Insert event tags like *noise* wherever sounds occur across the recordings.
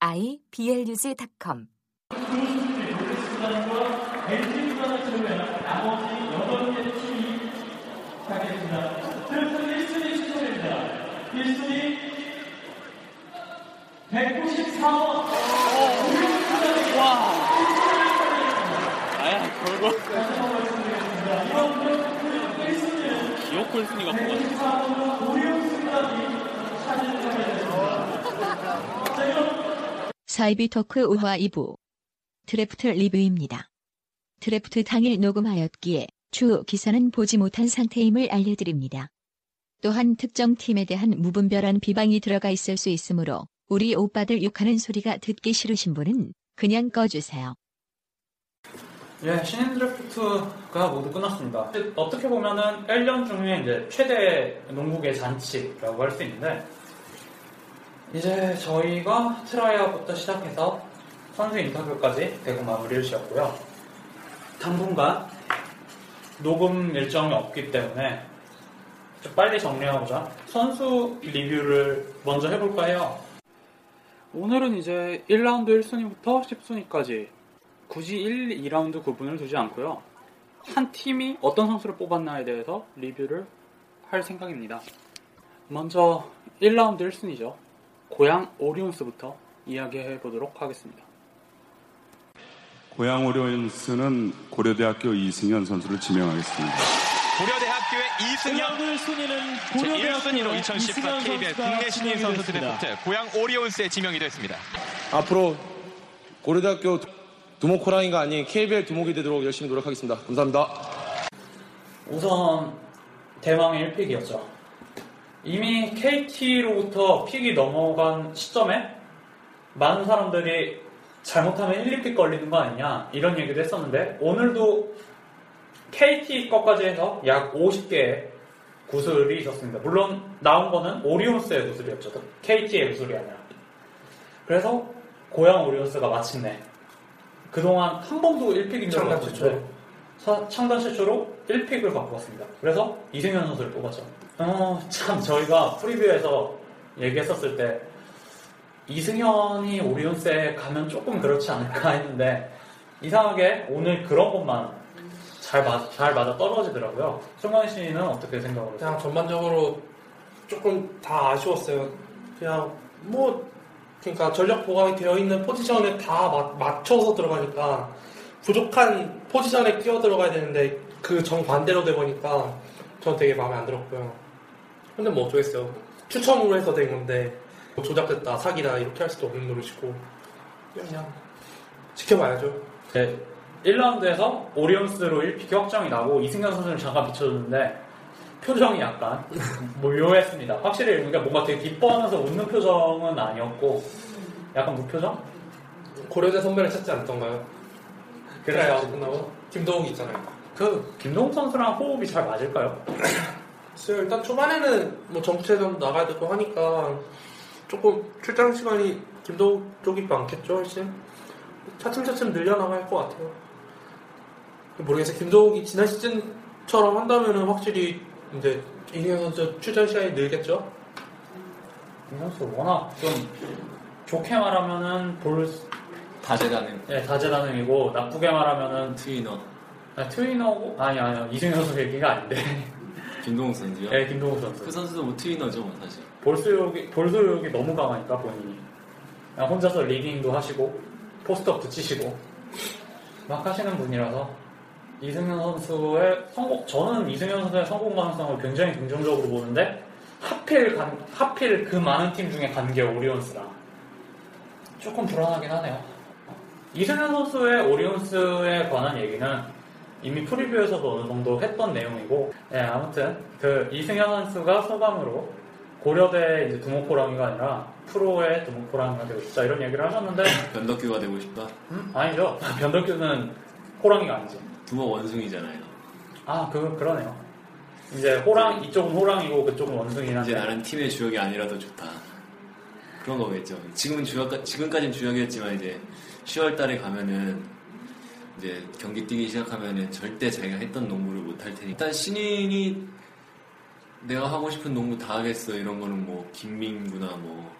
iblog.com 아야 결국 기어코 순위가 뭐가 사이비 토크 5화 2부 드래프트 리뷰입니다. 드래프트 당일 녹음하였기에 주 기사는 보지 못한 상태임을 알려드립니다. 또한 특정 팀에 대한 무분별한 비방이 들어가 있을 수 있으므로 우리 오빠들 욕하는 소리가 듣기 싫으신 분은 그냥 꺼주세요. 예, 신인 드래프트가 모두 끝났습니다. 어떻게 보면은 1년 중에 이제 최대 농구계 잔치라고 할 수 있는데, 이제 저희가 트라이아웃부터 시작해서 선수 인터뷰까지 대구 마무리를 지었고요. 당분간 녹음 일정이 없기 때문에 좀 빨리 정리하고자 선수 리뷰를 먼저 해볼까 해요. 오늘은 이제 1라운드 1순위부터 10순위까지 굳이 1, 2라운드 구분을 두지 않고요. 한 팀이 어떤 선수를 뽑았나에 대해서 리뷰를 할 생각입니다. 먼저 1라운드 1순위죠. 고양 오리온스부터 이야기해 보도록 하겠습니다. 고양 오리온스는 고려대학교 이승현 선수를 지명하겠습니다. 고려대학교의 이승현 1라운드 순위는 제 1순위로 2014 KBL 국내 신인 선수 드래프트 고양 오리온스에 지명이 됐습니다. 앞으로 고려대학교 두목 호랑이가 아닌 KBL 두목이 되도록 열심히 노력하겠습니다. 감사합니다. 우선 대망의 1픽이었죠. 이미 KT로부터 픽이 넘어간 시점에 많은 사람들이 잘못하면 1, 2픽 걸리는 거 아니냐 이런 얘기도 했었는데 오늘도 KT 것까지 해서 약 50개의 구슬이 있었습니다. 물론 나온 거는 오리온스의 구슬이었죠. KT의 구슬이 아니라. 그래서 고양 오리온스가 마침내 그동안 한 번도 1픽인 적이 없었는데 사- 창단 최초로 1픽을 갖고 왔습니다. 그래서 이승현 선수를 뽑았죠. 어, 참 저희가 프리뷰에서 얘기했었을 때 이승현이 오리온스에 가면 조금 그렇지 않을까 했는데 이상하게 오늘 그런 것만 잘, 맞, 잘 맞아 떨어지더라고요. 승관 씨는 어떻게 생각을 하세요? 그냥 전반적으로 조금 다 아쉬웠어요. 그냥 뭐 그러니까 전력 보강이 되어 있는 포지션에 다 마- 맞춰서 들어가니까 부족한 포지션에 끼어 들어가야 되는데 그 정반대로 돼 보니까 전 되게 마음에 안 들었고요. 근데 뭐 어쩌겠어요. 추첨으로 해서 된 건데 뭐 조작됐다, 사기다 이렇게 할 수도 없는 노릇이고 그냥 지켜봐야죠. 네, 1라운드에서 오리온스로 1픽 확정이 나고 이승현 선수를 잠깐 비춰줬는데 표정이 약간 *laughs* 뭐 묘했습니다. 확실히 그러니까 뭔가 되게 기뻐하면서 웃는 표정은 아니었고 약간 무표정? 고려대 선배를 찾지 않던가요? 그래요. 그래요. 끝나고 김동욱이 있잖아요. 그 김동욱 선수랑 호흡이 잘 맞을까요? *laughs* 글쎄요, 일단 초반에는 뭐 정체전 나가야 되고 하니까 조금 출장 시간이 김도욱 쪽이 많겠죠, 훨씬. 차츰차츰 늘려나갈 것 같아요. 모르겠어요. 김도욱이 지난 시즌처럼 한다면은 확실히 이제 이승현 선수 출전 시간이 늘겠죠? 이 선수 워낙 좀 좋게 말하면은 볼 다재다능 네, 다재다능이고 나쁘게 말하면은 트위너 아, 트위너고 아니 아니요 이승현 선수 얘기가 아닌데 김동욱 선수요? 네 김동욱 선수 그 선수도 뭐 트위너죠 뭐 사실 볼수욕이, 볼수욕이 너무 강하니까 본인이. 혼자서 리딩도 하시고, 포스터 붙이시고, 막 하시는 분이라서. 이승현 선수의 성공, 저는 이승현 선수의 성공 가능성을 굉장히 긍정적으로 보는데 하필 간- 하필 그 많은 팀 중에 간 게 오리온스라 조금 불안하긴 하네요. 이승현 선수의 오리온스에 관한 얘기는 이미 프리뷰에서도 어느 정도 했던 내용이고, 네, 아무튼 그 이승현 선수가 소감으로 고려대 이제 두목호랑이가 아니라 프로의 두목호랑이가 되고 싶다 이런 얘기를 하셨는데 *laughs* 변덕규가 되고 싶다. 음? 아니죠. 변덕규는 호랑이가 아니지. 두목 원숭이잖아요. 아, 그 그러네요. 이제 호랑 이쪽은 호랑이고 그쪽은 원숭이긴 한데 이제 나는 팀의 주역이 아니라도 좋다. 그런 거겠죠. 지금은 주역, 지금까지는 주역이었지만 이제 10월 달에 가면은 이제 경기 뛰기 시작하면은 절대 자기가 했던 농구를 못 할 테니. 일단 신인이 내가 하고 싶은 농구 다 하겠어. 이런 거는 뭐 김민구나 뭐,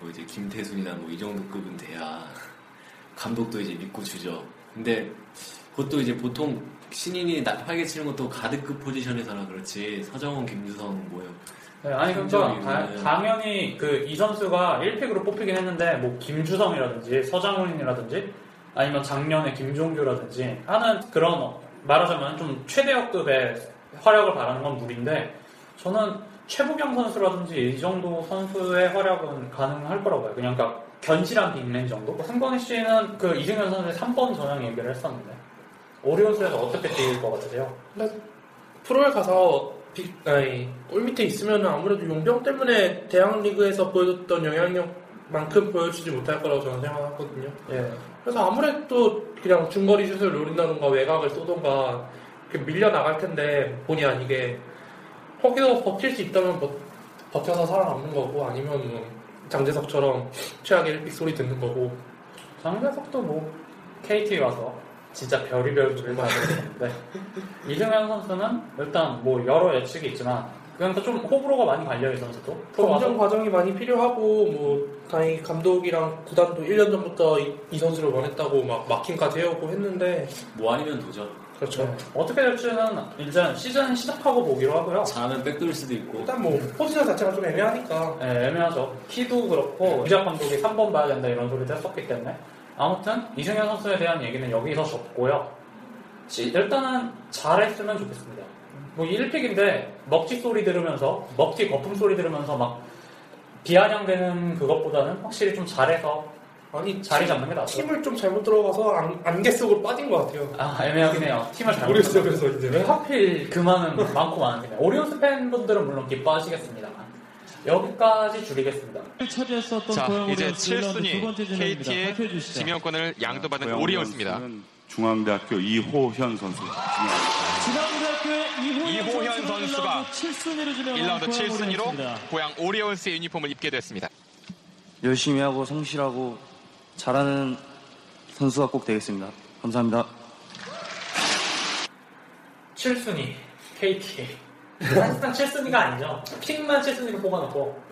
뭐 이제 김태순이나 뭐 이 정도 급은 돼야 감독도 이제 믿고 주죠. 근데 그것도 이제 보통 신인이 나- 활개 치는 것도 가드급 포지션에서나 그렇지 서정훈, 김주성 뭐요. 네, 아니 그러니까 다- 당연히 그 이 선수가 1픽으로 뽑히긴 했는데 뭐 김주성이라든지 서장훈이라든지 아니면 작년에 김종규라든지 하는 그런 말하자면 좀 최대역급의 활약을 바라는 건 무리인데 저는 최부경 선수라든지 이 정도 선수의 활약은 가능할 거라고 봐요. 그냥 그러니까 견실한 빅맨 정도. 승건희 씨는 그 이승현 선수의 3번 전형 얘기를 했었는데 오리온스에서 어떻게 뛰일 것 같으세요? 프로에 가서 빅, 아니, 골 밑에 있으면 아무래도 용병 때문에 대학리그에서 보여줬던 영향력 만큼 보여주지 못할 거라고 저는 생각하거든요. 예. 그래서 아무래도 그냥 중거리 슛을 노린다던가 외곽을 쏘던가 밀려나갈 텐데 본의 아니게 거기서 버틸 수 있다면 버, 버텨서 살아남는 거고 아니면 뭐 장재석처럼 최악의 1픽 소리 듣는 거고 장재석도 뭐 KT 와서 진짜 별의별 다 했는데 *laughs* 이승현 선수는 일단 뭐 여러 예측이 있지만 그러니까 좀 호불호가 많이 갈려요 이 선수도 검증 과정이 많이 필요하고 뭐 다행히 감독이랑 구단도 1년 전부터 이, 이 선수를 원했다고 막 마킹까지 해오고 했는데. 뭐 아니면 도전. 그렇죠. 네. 어떻게 될지는 일단 시즌 시작하고 보기로 하고요. 잘하면 백돌 수도 있고. 일단 뭐 포지션 자체가 좀 애매하니까. 네, 애매하죠. 키도 그렇고 이작 감독이 3번 봐야 된다 이런 소리도 했었기 때문에. 아무튼 이승현 선수에 대한 얘기는 여기서 접고요. 시- 일단은 잘했으면 좋겠습니다 뭐 1픽인데 먹튀 소리 들으면서 먹튀 거품 소리 들으면서 막 비아냥대는 그것보다는 확실히 좀 잘해서 아니 자리 잡는 게 낫죠. 팀을 좀 잘못 들어가서 안, 안개 속으로 빠진 것 같아요. 아 애매하긴 해요. 팀을 잘못 모르겠어요. 들어가서. 그래서 이제 왜 하필 그 많은 많고 많은 팀에 오리온스 팬분들은 물론 기뻐하시겠습니다만 여기까지 줄이겠습니다. 차지했었던 자, 이제 오리온스 일라운드 두 7순위 번째 진영입니다. 발표해 KT의. 지명권을 양도받은 오리온스입니다. 중앙대학교 이호현 선수. 이호현, 선수가 7순위로 지명한 1라운드 고양 7순위로 오리온스입니다. 고양 오리온스의 유니폼을 입게 됐습니다. 열심히 하고 성실하고 잘하는 선수가 꼭 되겠습니다. 감사합니다. 7순위 KT *laughs* 사실상 7순위가 아니죠. pick만 7순위로 뽑아놓고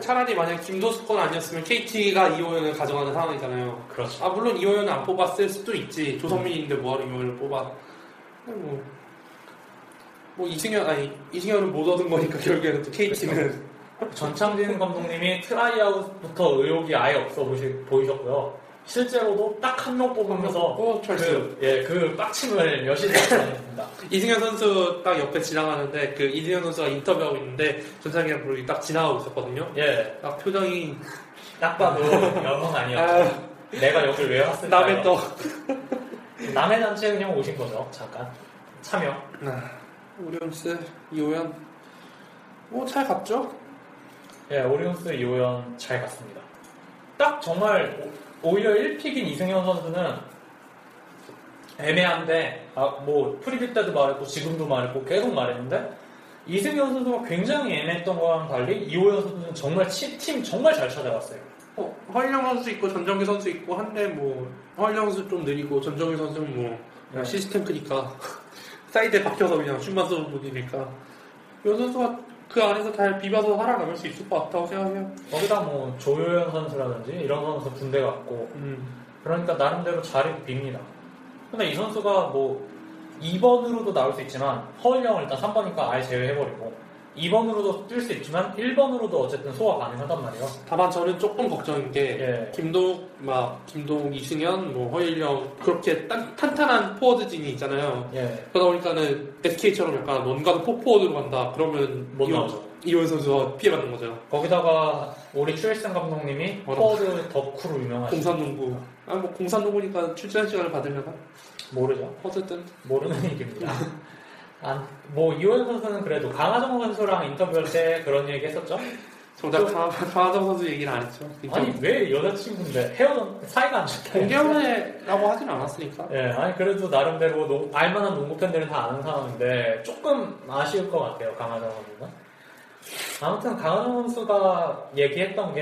차라리 만약 김도수 건 아니었으면 KT가 이호현을 가져가는 상황이잖아요. 그렇죠. 아 물론 이호현을 안 뽑았을 수도 있지. 조성민인데 뭐하러 이호현을 뽑아? 근데 뭐, 뭐 이승현 아니 이승현은 못 얻은 거니까 결국에는 또 KT는 전창진 감독님이 트라이아웃부터 의욕이 아예 없어 보시, 보이셨고요. 실제로도 딱 한 명 뽑으면서 어, 그, 예, 그 빡침을 여실히 나타냈습니다. *laughs* 이승현 선수 딱 옆에 지나가는데 그 이승현 선수가 인터뷰하고 있는데 전창기랑 부르기 딱 지나가고 있었거든요. 예. 딱 표정이 딱 봐도 영혼 아니었죠. 내가 여길 왜 왔을까? 남의 떡. *laughs* 남의 단체에 그냥 오신 거죠. 잠깐. 참여. 아, 오리온스 이호현 뭐 잘 갔죠? 예, 오리온스 이호현 잘 갔습니다. 딱 정말 오- 오히려 1pick인 이승현 선수는 애매한데 아, 뭐 프리뷰 때도 말했고 지금도 말했고 계속 말했는데 이승현 선수가 굉장히 애매했던 거랑 달리 이호현 선수는 정말 치- 팀 정말 잘 찾아갔어요. 어, 허일영 선수 있고 전정기 선수 있고 한데 뭐 허일영 선수 좀 느리고 전정기 선수는 뭐 네. 시스템 크니까 *laughs* 사이드에 박혀서 그냥 슛만 쏘는 분이니까 이 선수가 그 안에서 잘 비벼서 살아남을 수 있을 것 같다고 생각해요. 거기다 뭐 조효연 선수라든지 이런 선수 군대 갔고 음. 그러니까 나름대로 자리 빕니다. 근데 이 선수가 뭐 2번으로도 나올 수 있지만 허일영을 일단 3번이니까 아예 제외해버리고 2번으로도 뛸 수 있지만 1번으로도 어쨌든 소화 가능하단 말이에요. 다만 저는 조금 걱정인 게 예. 김동 막 김동 이승현 뭐 허일영 그렇게 딴- 탄탄한 포워드진이 있잖아요. 예. 그러다 보니까는 SK처럼 약간 one guard four forward로 간다. 그러면 못 나오죠. 이호현 선수가 피해받는 거죠. 거기다가 우리 추일승 감독님이 포워드 덕후로 유명하시죠. 공산농구. 아 뭐 공산농구니까 출전 시간을 받으려나? 모르죠. 어쨌든 모르는 얘기입니다. *laughs* 아, 뭐 이호연 선수는 그래도 강하정 선수랑 인터뷰할 때 그런 얘기 했었죠. 정작 강- 강하정 선수 얘기는 안 했죠. 아니 왜 여자친구인데 헤어졌 사이가 안 좋다. 공개연애라고 하진 않았으니까. 예, 아니 그래도 나름대로 농- 알만한 농구 팬들은 다 아는 상황인데 조금 아쉬울 것 같아요 강하정 선수는. 아무튼 강하정 선수가 얘기했던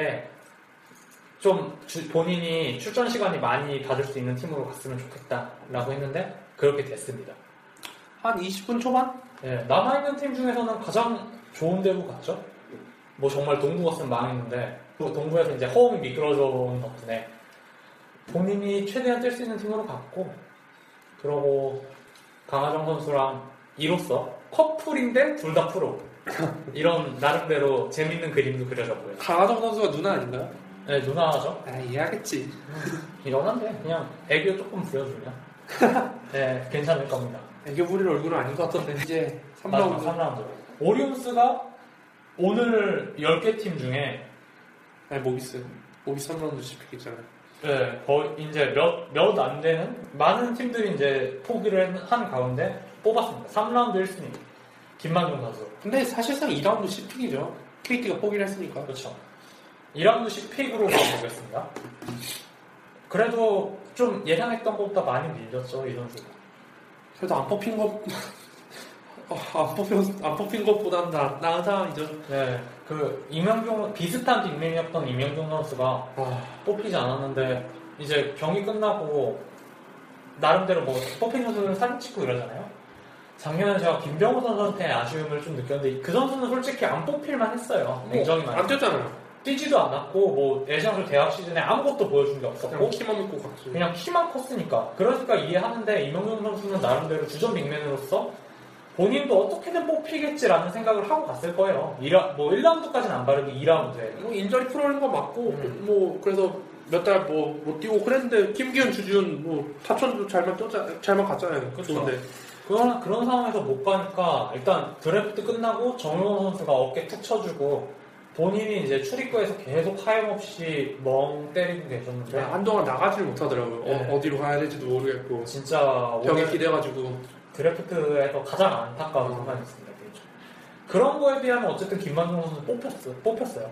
게좀 본인이 출전 시간이 많이 받을 수 있는 팀으로 갔으면 좋겠다라고 했는데 그렇게 됐습니다. 한 20분 초반? 예, 남아있는 팀 중에서는 가장 좋은 데로 갔죠. 뭐 정말 동부 갔으면 망했는데 또 동부에서 이제 허움이 미끄러져 온 덕분에 본인이 최대한 뛸 수 있는 팀으로 갔고 그러고 강하정 선수랑 이로써 커플인데 둘 다 프로 *laughs* 이런 나름대로 재밌는 그림도 그려졌고요. 강하정 선수가 누나 아닌가요? 네, 누나죠. 아, 이해하겠지. 이런한데 그냥 애교 조금 부려주면 *laughs* 네, 괜찮을 겁니다. 애교 부릴 얼굴은 아닌 것 같던데 이제 마지막 3라운드 3라운드. 오리온스가 오늘 10개 팀 중에 아니 모비스 모비스 3라운드 집행했잖아요. 네, 거의 이제 몇, 몇 안 되는 많은 팀들이 이제 포기를 한 가운데 뽑았습니다. 3라운드 1순위. 김만중 선수. 근데 사실상 2라운드 10픽이죠. KT가 포기를 했으니까. 그렇죠. 2라운드 10픽으로 가보겠습니다. 그래도 좀 예상했던 것보다 많이 밀렸죠, 이 선수가. 그래도 안 뽑힌 것, 어, *laughs* 안 뽑힌, 안 뽑힌 것보다는 나, 나은 상황이죠. 네, 그 이명종 비슷한 빅맨이었던 이명종 선수가 아. 뽑히지 않았는데 이제 경기 끝나고 나름대로 뭐 뽑힌 선수는 사진 찍고 이러잖아요. 작년에 제가 김병호 선수한테 아쉬움을 좀 느꼈는데 그 선수는 솔직히 안 뽑힐만 했어요. 냉정히 말해. 안 뛰었잖아요. 뛰지도 않았고 뭐 예전에 대학 시즌에 아무것도 보여준 게 없었고 그냥 키만 먹고 갔죠. 그냥 키만 컸으니까 그러니까 이해하는데 이명종 선수는 나름대로 주전 빅맨으로서 본인도 어떻게든 뽑히겠지라는 생각을 하고 갔을 거예요. 1라, 뭐 1라운드까지는 안 바르고 2라운드에. 뭐 인절이 풀어오는 거 맞고 음. 뭐 그래서 몇 달 뭐 못 뛰고 그랬는데 김기현 주준 뭐 타천도 잘만 뛰자 잘만 갔잖아요. 좋은데 그런, 그런 상황에서 못 가니까 일단 드래프트 끝나고 정용호 선수가 어깨 툭 쳐주고 본인이 이제 출입구에서 계속 하염없이 멍 때리고 계셨는데 한동안 나가지를 못하더라고요. 네. 어, 디로 가야 될지도 모르겠고 진짜 벽에 기대가지고 드래프트에서 가장 안타까운 순간이었습니다. 개인적으로. 그런 거에 비하면 어쨌든 김만중 선수 뽑혔어요. 뽑혔어요.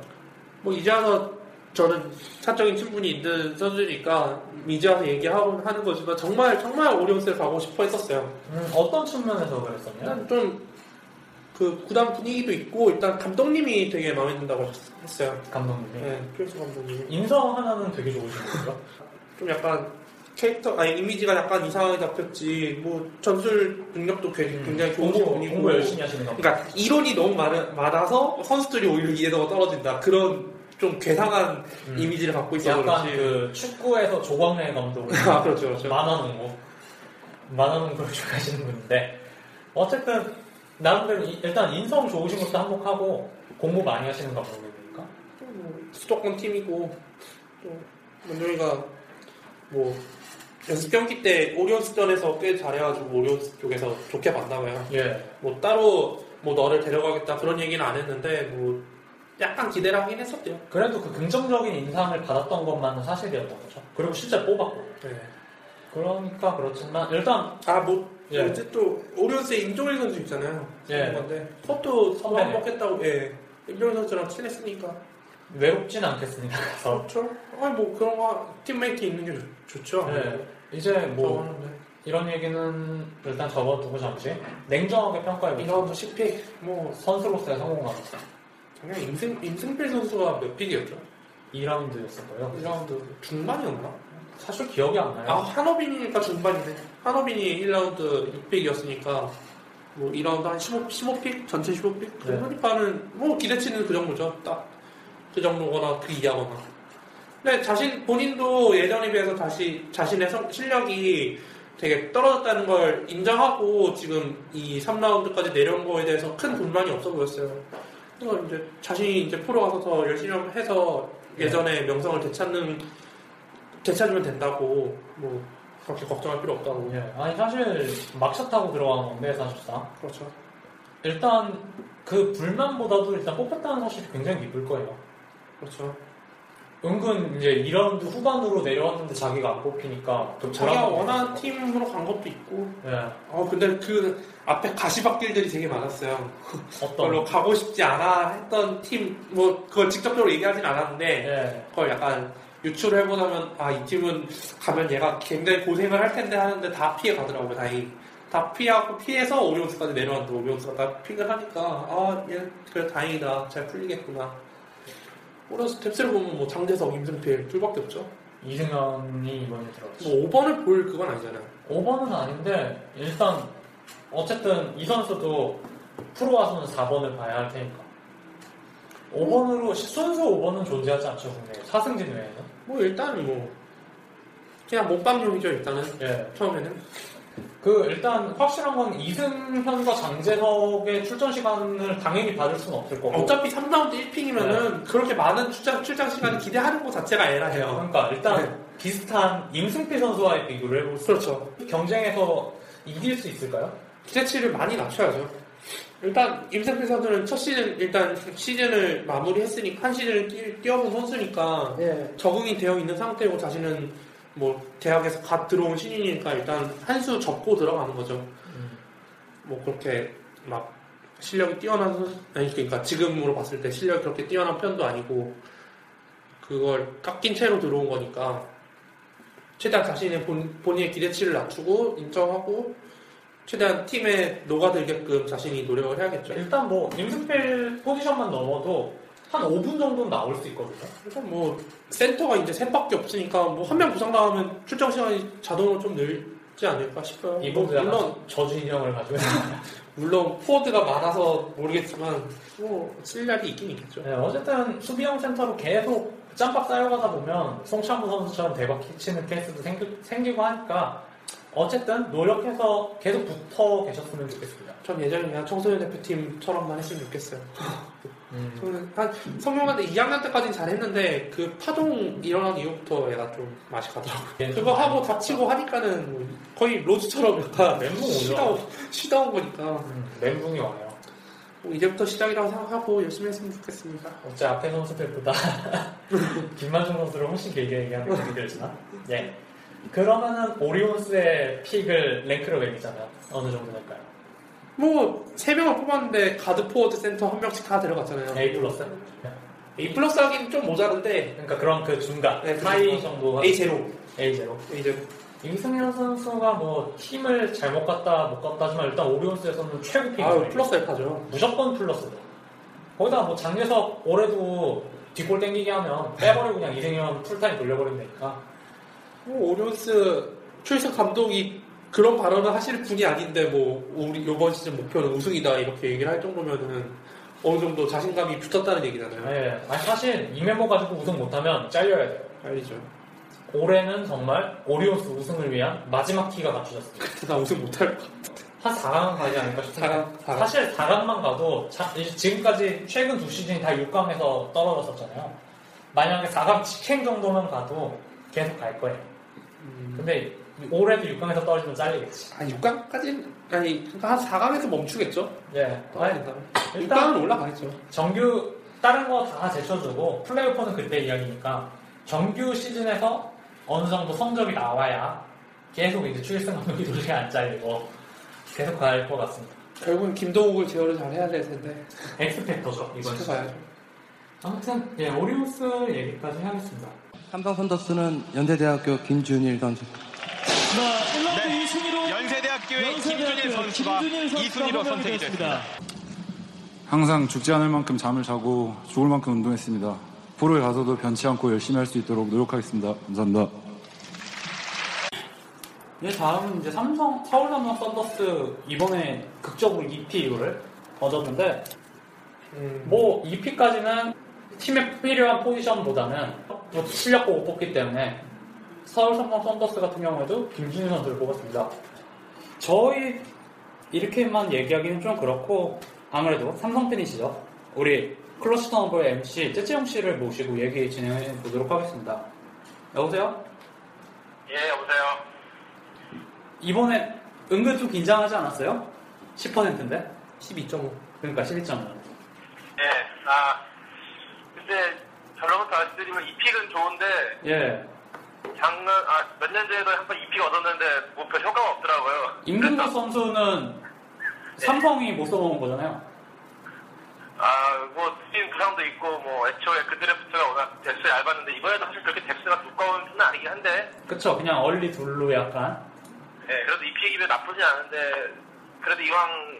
뭐 이제 와서 저는 사적인 친분이 있는 선수니까 이제 와서 얘기하고 하는 거지만 정말 정말 오리온스에 가고 싶어 했었어요. 음, 어떤 측면에서 그랬었냐? 좀 그 구단 분위기도 있고 일단 감독님이 되게 마음에 든다고 했어요. 감독님이. 네, 필수 감독님. 인성 하나는 되게 좋으신 거죠? *laughs* 좀 약간 캐릭터 아니 이미지가 약간 이상하게 잡혔지 뭐 전술 능력도 굉장히, 굉장히 공부, 분이고 공부 열심히 하시는 거. 그러니까 이론이 너무 많, 많아서 선수들이 오히려 이해도가 떨어진다 그런 좀 괴상한 이미지를 갖고 있어 약간 그렇지 그 축구에서 조광래 감독. *laughs* 아, 그렇죠, 그렇죠. 만화농구. 만화농구를 좋아하시는 분인데. 어쨌든, 나름대로 이- 일단 인성 좋으신 것도 한몫하고 공부 많이 하시는 감독님이니까. 뭐 수도권 팀이고 또 문종이가 뭐 연습 경기 때 오리온스전에서 꽤 잘해가지고 오리온스 쪽에서 좋게 봤나봐요. 예. 뭐 따로 뭐 너를 데려가겠다 그런 얘기는 안 했는데 뭐 약간 기대를 하긴 했었대요. 그래도 그 긍정적인 인상을 받았던 것만은 사실이었던 거죠. 그리고 실제 뽑았고. 네. 그러니까 그렇지만, 일단, 아 뭐 예. 이제 또 오리온스에 임종일 선수 있잖아요. 예. 건데 그것도 선배네. 한몫했다고 예. 임종일 선수랑 친했으니까. 외롭진 않겠습니까? 그렇죠. 아니 뭐 그런 거 teammate 있는 게 좋, 죠 네. 이제 뭐, 이런 얘기는 일단 접어두고 잠시 냉정하게 평가해 보죠. 이라운드 10pick 뭐 선수로서의 성공감. 작년 임승 임승필 선수가 몇 pick이었죠? 2라운드였을 거예요. 1라운드 중반이었나? 사실 기억이 안 나요. 아 한호빈이니까 중반이네. 한호빈이 1라운드 6pick이었으니까 뭐 2라운드 한 15, 15픽 전체 15픽. 네. 그러니까는 뭐 기대치는 그 정도죠. 딱 그 정도거나 그 이하거나. 근데 자신 본인도 예전에 비해서 다시 자신의 성- 실력이 되게 떨어졌다는 걸 인정하고 지금 이 3라운드까지 내려온 거에 대해서 큰 불만이 없어 보였어요. 그래서 이제 자신이 이제 프로 가서 더 열심히 해서 예전의 명성을 되찾는 되찾으면 된다고 뭐 그렇게 걱정할 필요 없다고. 예. 아니 사실 막차 타고 들어가는 건데 사실상. 그렇죠. 일단 그 불만보다도 일단 뽑혔다는 사실이 굉장히 기쁠 거예요. 그렇죠. 은근 이제 2라운드 후반으로 내려왔는데 자기가 안 뽑히니까 또 자기가 원하는 팀으로 간 것도 있고. 예. 어 근데 그 앞에 가시밭길들이 되게 많았어요. *laughs* 어떤 별로 가고 싶지 않아 했던 팀 뭐 그걸 직접적으로 얘기하진 않았는데 예. 그걸 약간 유추를 해보자면 아 이 팀은 가면 얘가 굉장히 고생을 할 텐데 하는데 다 피해 가더라고요 다행히. 다 피하고 피해서 오리온스까지 내려왔는데 오리온스가 다 픽을 하니까 아얘 그래 다행이다. 잘 풀리겠구나. 오리온스 탭스를 보면 뭐 장재석, 임승필 둘밖에 없죠? 이승현이 이번에 들어왔죠. 뭐 5번을 볼 그건 아니잖아요. 5번은 아닌데 일단 어쨌든 이 선수도 프로 와서는 4번을 봐야 할 테니까 5번으로 순수 5번은 존재하지 않죠 국내에 사승진 외에는. 뭐 일단 뭐 그냥 몸빵용이죠 일단은. 예. 처음에는. 그 일단 확실한 건 이승현과 장재석의 출전 시간을 당연히 받을 수는 없을 거고. 어차피 3라운드 1픽이면은 그렇게 많은 출장, 출장 시간을 기대하는 것 자체가 에라해요. 그러니까 일단 네. 비슷한 임승필 선수와의 비교를 수 그렇죠. 경쟁에서 이길 수 있을까요? 기대치를 많이 낮춰야죠. 일단 임상필 선수는 첫 시즌 일단 시즌을 마무리했으니까 한 시즌을 뛰, 뛰어본 선수니까 적응이 되어 있는 상태고 자신은 뭐 대학에서 갓 들어온 신인이니까 일단 한 수 접고 들어가는 거죠. 뭐 그렇게 막 실력이 뛰어난 선수 아니 그러니까 지금으로 봤을 때 실력이 그렇게 뛰어난 편도 아니고 그걸 깎인 채로 들어온 거니까 최대한 자신의 본, 본인의 기대치를 낮추고 인정하고 최대한 팀에 녹아들게끔 자신이 노력을 해야겠죠. 일단 뭐 임승필 포지션만 넘어도 한 5분 정도는 나올 수 있거든요. 일단 뭐 센터가 이제 셋밖에 없으니까 뭐 한 명 부상 나오면 출장 시간이 자동으로 좀 늘지 않을까 싶어요. 뭐 물론 저주 인형을 가지고 *laughs* 물론 포워드가 많아서 모르겠지만 뭐 쓸날이 있긴 있겠죠. 네, 어쨌든 수비형 센터로 계속 짬밥 쌓여가다 보면 송창무 선수처럼 대박 치는 케이스도 생기, 생기고 하니까 어쨌든 노력해서 계속 붙어 계셨으면 좋겠습니다. 전 예전에 그냥 청소년 대표팀처럼만 했으면 좋겠어요. *laughs* 음. 저는 한 성룡한 때 2학년 때까지는 잘했는데 그 파동 일어난 이후부터 얘가 좀 맛이 가더라고요. 그거 하고 다치고 하니까는 뭐 거의 로즈처럼 약간 멘붕 쉬다. 오- 쉬다 온 거니까 멘붕이 와요. 뭐 이제부터 시작이라고 생각하고 열심히 했으면 좋겠습니다. 어째 앞에 선수들보다 *laughs* 김만중 선수를 훨씬 길게 얘기하는 느낌이 들지만 예. 그러면은 오리온스의 pick을 랭크로 매기자면 어느 정도 될까요? 뭐 세 명을 뽑았는데 가드 포워드 센터 한 명씩 다 들어갔잖아요. A 플러스? A 플러스 하긴 좀 모자른데 그러니까 그런 그 중간 네, high 그렇죠. 정도 A 제로 A 제로 A 제로 이승현 선수가 뭐 팀을 잘못 갔다 못 갔다지만 일단 오리온스에서는 최고 pick이에요. 아유 플러스 알파죠. 무조건 플러스다. 거기다 뭐 장재석 올해도 뒷골 땡기게 하면 빼버리고 그냥 이승현 풀타임 돌려버린다니까. 뭐 오리온스 추일승 감독이 그런 발언을 하실 분이 아닌데 뭐 우리 이번 시즌 목표는 우승이다 이렇게 얘기를 할 정도면은 어느 정도 자신감이 붙었다는 얘기잖아요. 네, 아니 사실 이 멤버 가지고 우승 못하면 잘려야 돼요. 알리죠. 올해는 정말 오리온스 우승을 위한 마지막 키가 갖춰졌습니다. *laughs* 나 우승 못할 것 같아. 한 4강 가지 않을까 싶은데 4강, 4강. 사실 4강만 가도 자- 지금까지 최근 두 시즌이 다 6강에서 떨어졌었잖아요. 만약에 4강 직행 정도만 가도 계속 갈 거예요. 근데 올해도 6강에서 떨어지면 잘리겠지. 아 6강까지는 아니 그러니까 한 4강에서 멈추겠죠. 예. 떠야 된다면. 6강은 올라가겠죠. 정규 다른 거 다 제쳐주고 플레이오프는 그때 이야기니까 정규 시즌에서 어느 정도 성적이 나와야 계속 이제 추일승 감독이 *laughs* 도저히 안 잘리고 계속 갈 것 같습니다. 결국은 김동욱을 제어를 잘 해야 될 텐데. 엑스팩터죠 이번 시즌. 아무튼 예 오리온스 얘기까지 하겠습니다. 삼성 선더스는 연세대학교 김준일 선수. 네. 연세대학교의 김준일 선수가 2순위로 선택이 됐습니다. 항상 죽지 않을 만큼 잠을 자고 죽을 만큼 운동했습니다. 프로에 가서도 변치 않고 열심히 할 수 있도록 노력하겠습니다. 감사합니다. 네, 다음은 이제 삼성 서울 삼성 썬더스 이번에 극적으로 2피를 얻었는데 뭐 2피까지는 팀에 필요한 포지션보다는 또 실력 보고 뽑기 때문에 서울 삼성 썬더스 같은 경우에도 김준희 선수를 뽑았습니다. 저희 이렇게만 얘기하기는 좀 그렇고 아무래도 삼성 팬이시죠. 우리 클로스 터너버의 MC 째째형 씨를 모시고 얘기 진행해 보도록 하겠습니다. 여보세요? 예, 여보세요. 이번에 은근 좀 긴장하지 않았어요? 10%인데? 12.5. 그러니까 12.5. 예, 아, 근데 결론부터 말씀드리면 이 pick은 좋은데, 예. 작년, 아, 몇 년 전에도 한번 이 pick 얻었는데, 뭐 별 효과가 없더라고요. 임동섭 선수는 삼성이 못 써먹은 거잖아요. 아, 뭐, 팀 부상도 있고, 뭐, 애초에 그 드래프트가 워낙 depth 얇았는데, 이번에도 사실 그렇게 depth가 두꺼운 편은 아니긴 한데, 그쵸, 그냥 early 둘로 약간. 예, 그래도 이 pick이면 나쁘진 않은데, 그래도 이왕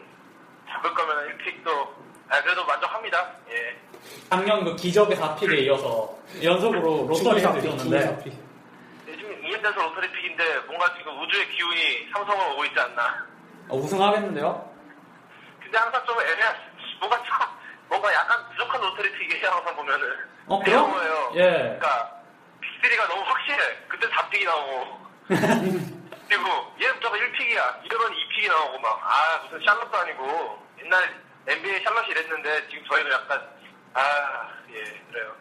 잡을 거면 1pick도, 아, 그래도 만족합니다. 예. 작년 그 기적의 4pick에 이어서 연속으로 lottery. 사pick. 요즘 2년 돼서 lottery pick인데, 뭔가 지금 우주의 기운이 삼성을 오고 있지 않나. 어, 우승하겠는데요? 근데 항상 좀 애매한, 뭔가 좀, 뭔가 약간 부족한 lottery pick이에요, 항상 보면은. 어, 그런 그럼? 거예요. 예. 그러니까, 픽3가 너무 확실해. 그때 4픽이 나오고. *laughs* 그리고, 얘는 무조건 1픽이야. 이러면 2픽이 나오고 막, 아, 무슨 샬럿도 아니고. 옛날 NBA 샬럿이 이랬는데, 지금 저희는 약간, 아, 예, 그래요.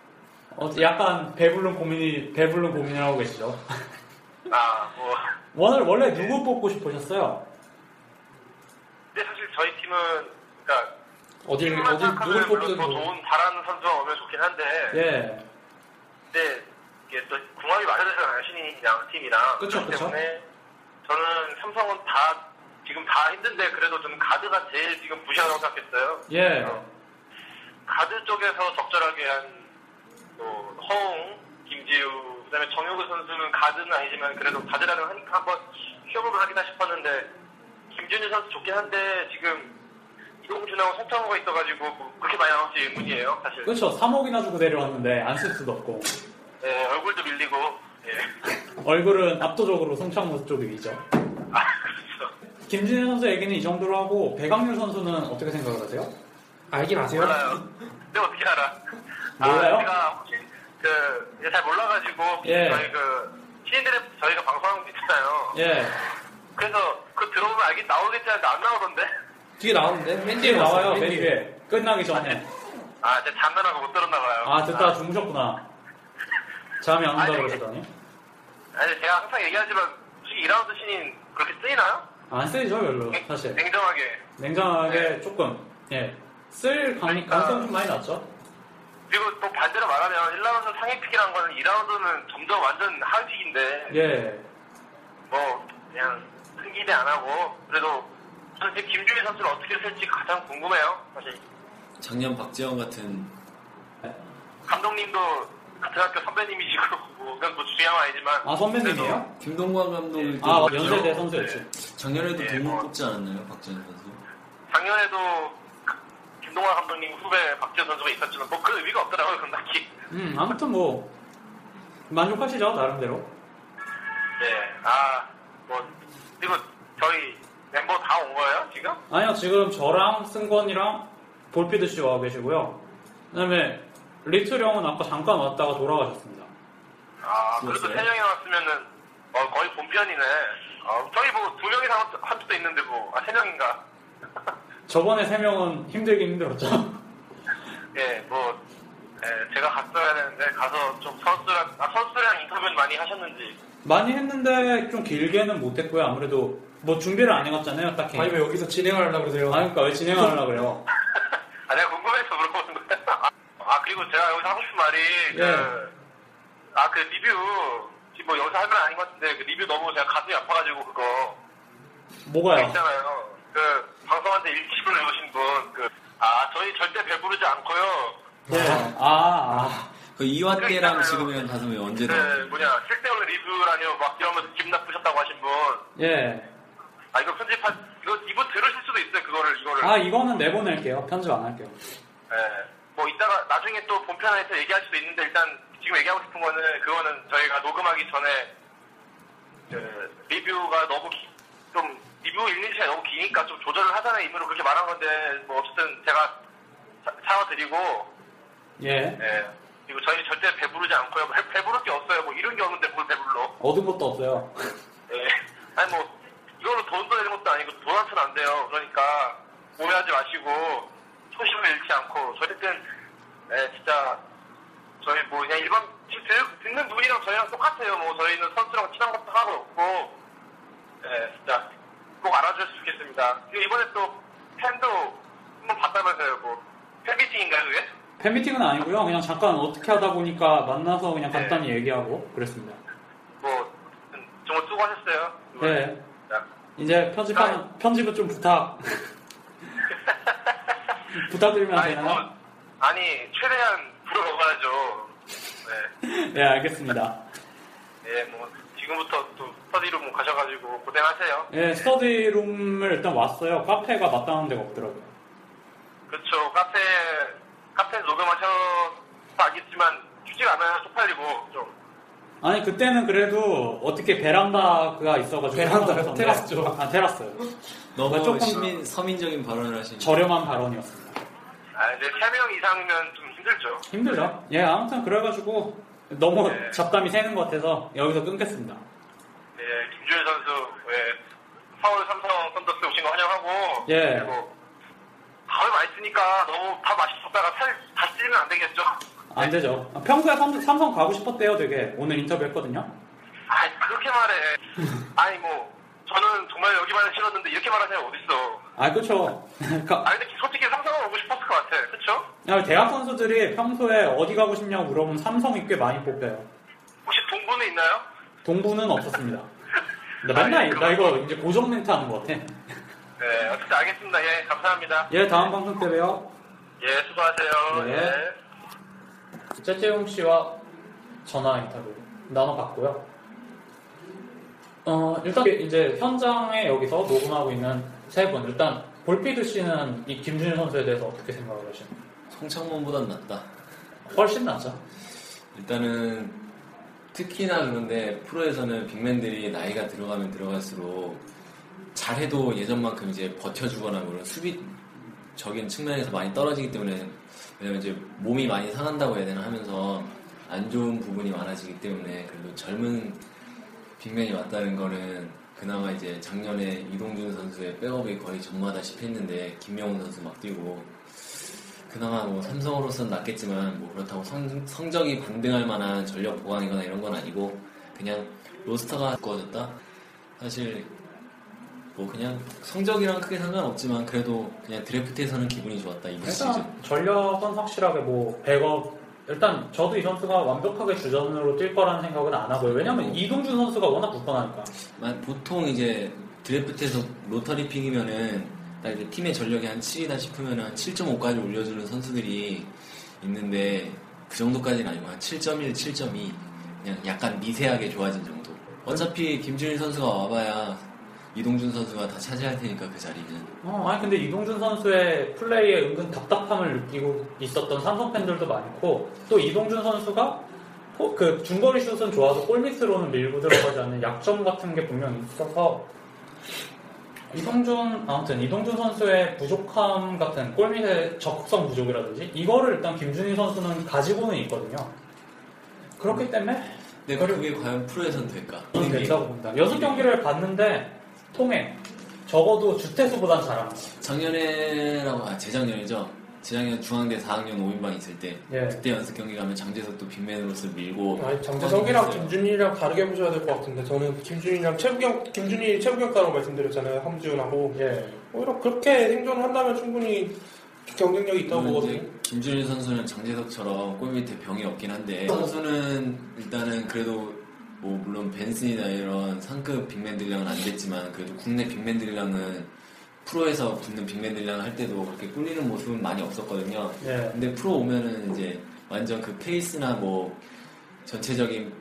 어, 약간 배불른 고민이, 배불른 고민을 하고 계시죠? 아, 뭐. *laughs* 오늘 원래 누구 뽑고 싶으셨어요? 근데 사실 저희 팀은, 그러니까, 어딜, 생각하면 누굴 뽑든 더 뭐. 좋은 잘하는 선수가 오면 좋긴 한데, 예. 근데 이게 또 궁합이 맞아야 되잖아요 신인이랑 팀이랑 그렇기. 때문에 저는 삼성은 다 지금 다 힘든데 그래도 저는 가드가 제일 지금 무시하다고 생각했어요 예. 가드 쪽에서 적절하게 한또 허웅, 김지우 그다음에 정효구 선수는 가드는 아니지만 그래도 가드라는 하니까 한번 시험을 하기나 싶었는데 김준일 선수 좋긴 한데 지금 이동준하고 송창호가 있어가지고 뭐 그렇게 많이 나올지 의문이에요 사실 그렇죠. 3억이나 주고 데려왔는데 안 쓸 수도 없고. 네, 얼굴도 밀리고 예. *laughs* 얼굴은 압도적으로 송창모 쪽이죠. 아, 그렇죠. 김진현 선수 얘기는 이 정도로 하고 배강률 선수는 어떻게 생각을 하세요? 알긴 아세요? 몰라요. 근데 어떻게 알아? 몰라요? 아, 제가 혹시 그, 잘 몰라가지고, 예. 저희 그, 신인들의 저희가 방송하는 거 있잖아요. 예. 그래서 그 들어오면 알긴 나오겠지 하는데 안 나오던데? 뒤에 나오는데? 맨 뒤에 나와요, 맨 뒤에. 끝나기 전에. 아, 제가 잠나라고 못 들었나 봐요. 아, 듣다가 주무셨구나. 잠이 안 온다 아니, 그러시더니. 아니, 제가 항상 얘기하지만, 혹시 2라운드 신인 그렇게 쓰이나요? 안 쓰이죠, 별로, 사실. 냉정하게. 냉정하게 조금, 예. 쓸 가- 그러니까. 좀 많이 낮죠? 그리고 또 반대로 말하면 1라운드 상위 픽이란 거는 2라운드는 점점 완전 하위 픽인데, 예. 뭐 그냥 큰 기대 안 하고 그래도 이제 김주희 선수를 어떻게 쓸지 가장 궁금해요 사실 작년 박지원 같은 감독님도 같은 학교 선배님이시고 뭐 그건 뭐 중요한 건 아니지만 아, 선배님이에요? 김동관 감독도 아, 맞죠? 연세대 선수였지. 작년에도 예, 동문 뭐. 뽑지 않았나요, 박지원 선수? 작년에도 김동완 감독님 후배 박지현 선수가 있었지만 뭐 그 의미가 없더라고요 그건 딱히 음, 아무튼 뭐, 만족하시죠, 나름대로. 네 아 뭐 그리고 저희 멤버 다 온 거예요 지금? 아니요, 지금 저랑 승권이랑 볼피드 씨 와 계시고요. 그 다음에 리틀 형은 아까 잠깐 왔다가 돌아가셨습니다. 아 그래도 죽었어요? 세 명이 나왔으면은 어, 거의 본편이네 어, 저희 뭐 두 명이상 한- 한 수도 있는데 뭐 아 세 명인가 *laughs* 저번에 세 명은 힘들긴 힘들었죠. *laughs* 예, 뭐, 예, 제가 갔어야 되는데, 가서 좀 선수랑, 아, 선수랑 인터뷰는 많이 하셨는지. 많이 했는데 좀 길게는 못했고요. 아무래도 뭐 준비를 안 해갔잖아요, 딱히. 아니 왜 여기서 진행하려고 그러세요? 아, 그러니까 왜 진행하려고 그래요? *laughs* 아, 내가 궁금해서 물어보는 거야. 아, 아, 그리고 제가 여기서 하고 싶은 말이, 그, 예. 아, 그 리뷰, 지금 뭐 여기서 할말 아닌 것 같은데, 그 리뷰 너무 제가 가슴이 아파가지고, 그거. 그 뭐가요? 있잖아요. 그, 방송한테 일집을 해오신 분, 그, 아, 저희 절대 배부르지 않고요. 네. 아, 아. 그 이화 그거 때랑 있잖아요. 지금이랑 가슴이 언제 다 그, 뭐냐, 쓸데없는 리뷰라뇨, 막 이러면서 기분 나쁘셨다고 하신 분. 예. 아 이거 편집한 이거 이분 들으실 수도 있어요 그거를 이거를 아, 이거는 내보낼게요. 편집 안 할게요. 예. 뭐 이따가 나중에 또 본편에서 얘기할 수도 있는데 일단 지금 얘기하고 싶은 거는 그거는 저희가 녹음하기 전에 그 리뷰가 너무 기- 좀 리뷰 읽는 시간이 너무 기니까 좀 조절을 하자는 의미로 그렇게 말한 건데 뭐 어쨌든 제가 사- 사과드리고 예. 예. 그리고 저희는 절대 배부르지 않고요. 배, 배부를 게 없어요. 뭐 이런 게 없는데 뭘 배불러? 얻은 것도 없어요. 예. 아니 뭐 이걸로 돈도 내는 것도 아니고 돈한테는 안 돼요. 그러니까 오해하지 마시고 초심을 잃지 않고 저희는 예, 진짜 저희 뭐 그냥 일반 지금 들- 듣는 분이랑 저희랑 똑같아요. 뭐 저희는 선수랑 친한 것도 하고 없고 예, 진짜 꼭 알아주셨으면 좋겠습니다. 그리고 이번에 또 팬도 한번 봤다면서요. 뭐 팬미팅인가요 그게? 팬미팅은 아니고요. 그냥 잠깐 어떻게 하다 보니까 만나서 그냥 간단히 네. 얘기하고 그랬습니다. 뭐 음, 정말 수고하셨어요. 네. 자, 이제 편집하는 편집은 좀 부탁 *laughs* 부탁드리면 아니, 되나요? 뭐, 아니 최대한 불어먹어야죠. 네. 네, 알겠습니다. 예, 뭐 지금부터 또 스터디룸 가셔가지고 고생하세요. 예, 스터디룸을 일단 왔어요. 카페가 마땅한 데가 없더라고요. 그렇죠. 카페 카페 녹음하셔서 알겠지만 안 하면 쪽팔리고 좀. 아니 그때는 그래도 어떻게 베란다가 있어가지고? 상관없었는데- *laughs* 테라스죠. 아 테라스. 너무 조금 시민 서민적인 발언을 하시는. 저렴한 발언이었습니다. 아 이제 세명 이상이면 좀 힘들죠. 힘들죠? 예, 아무튼 그래가지고 너무 네. 잡담이 새는 것 같아서 여기서 끊겠습니다. 예, 김주현 선수 예, 서울 삼성 썬더스 오신 거 환영하고. 예. 그리고 밥을 많이 쓰니까 너무 밥 맛있었다가 살 다시 찌면 안 되겠죠. 안 되죠. 아, 평소에 삼성, 삼성 가고 싶었대요, 되게. 오늘 인터뷰 했거든요. 아 그렇게 말해. *laughs* 아니 뭐 저는 정말 여기만 싫었는데 이렇게 말하는 사람이 어딨어. 아, 그쵸. 가- *laughs* 아니 근데 솔직히 삼성은 오고 싶었을 것 같아. 그쵸? 야, 대학 선수들이 평소에 어디 가고 싶냐고 물어보면 삼성이 꽤 많이 뽑혀요. 혹시 동부는 있나요? 동부는 없었습니다. *laughs* 나 맨날, 나 이거 이제 고정 멘트 하는 것 같아. *laughs* 네, 어쨌든 알겠습니다. 예, 감사합니다. 예, 다음 방송 때 봬요. 예, 수고하세요. 네. 예. 최재용 씨와 전화 인터뷰 나눠봤고요. 어, 일단 이제 현장에 여기서 녹음하고 있는 세 분. 일단 볼피드 씨는 이 김준일 선수에 대해서 어떻게 생각을 하시나요? 송창문보단 낫다. 훨씬 낫죠. 일단은 특히나 그런데 프로에서는 빅맨들이 나이가 들어가면 들어갈수록 잘해도 예전만큼 이제 버텨주거나 그런 수비적인 측면에서 많이 떨어지기 때문에 왜냐면 이제 몸이 많이 상한다고 해야 되나 하면서 안 좋은 부분이 많아지기 때문에 그래도 젊은 빅맨이 왔다는 거는 그나마 이제 작년에 이동준 선수의 백업이 거의 전무하다시피 했는데 김명훈 선수 막 뛰고 그나마 뭐 삼성으로서는 낫겠지만 뭐 그렇다고 성, 성적이 반등할 만한 전력 보강이거나 이런 건 아니고 그냥 로스터가 두꺼워졌다. 사실 뭐 그냥 성적이랑 크게 상관없지만 그래도 그냥 드래프트에서는 기분이 좋았다 이번 시즌. 전력은 확실하게 뭐 백업 일단 저도 이 선수가 완벽하게 주전으로 뛸 거라는 생각은 안 하고요. 왜냐면 이동준 선수가 워낙 굳건하니까. 만- 보통 이제 드래프트에서 로터리 픽이면은 딱 이제 팀의 전력이 한 7이다 싶으면은 한 7.5까지 올려주는 선수들이 있는데 그 정도까지는 아니고 한 7.1, 7.2 그냥 약간 미세하게 좋아진 정도. 어차피 김준일 선수가 와봐야 이동준 선수가 다 차지할 테니까 그 자리는. 어, 아니 근데 이동준 선수의 플레이에 은근 답답함을 느끼고 있었던 삼성 팬들도 많고 또 이동준 선수가 포- 그 중거리 슛은 좋아서 골 밑으로는 밀고 들어가지 않는 약점 같은 게 분명히 있어서 이동준 아무튼 이동준 선수의 부족함 같은 골밑의 적극성 부족이라든지 이거를 일단 김준희 선수는 가지고는 있거든요. 그렇기 때문에 근데 그게 과연 프로에선 될까? 저는 된다고 봅니다. 여섯 경기를 봤는데 통해 적어도 주태수보단 잘합니다. 작년에라고 아 재작년이죠. 재작년 중앙대 4학년 5인방 있을 때 예. 그때 연습 경기 가면 장재석도 빅맨으로서 밀고 아니, 장재석이랑. 김준일이랑 다르게 보셔야 될 것 같은데 저는 김준일이랑 최부경 김준일 최부경가라고 말씀드렸잖아요 함지훈하고 예. 오히려 그렇게 생존을 한다면 충분히 경쟁력이 있다고 보거든요. 김준일 선수는 장재석처럼 골 밑에 병이 없긴 한데 선수는 일단은 그래도 뭐 물론 벤슨이나 이런 상급 big man들이랑은 안 됐지만 그래도 국내 big man들이랑은 프로에서 붙는 big man들이랑 할 때도 그렇게 꿀리는 모습은 많이 없었거든요. 예. 근데 프로 오면은 이제 완전 그 페이스나 뭐 전체적인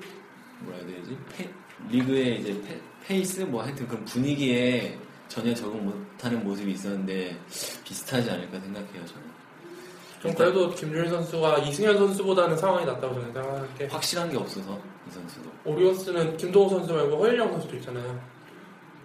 뭐라 해야 되지? 페- 리그의 이제 페, 이스 뭐 하여튼 그런 분위기에 전혀 적응 못하는 모습이 있었는데 비슷하지 않을까 생각해요 저는. 좀 그래도 김준일 선수가 이승현 선수보다는 상황이 낫다고 저는 생각할게. 확실한 게 없어서 이 선수도. 오리온스는 김동호 선수 말고 허일영 선수도 있잖아요.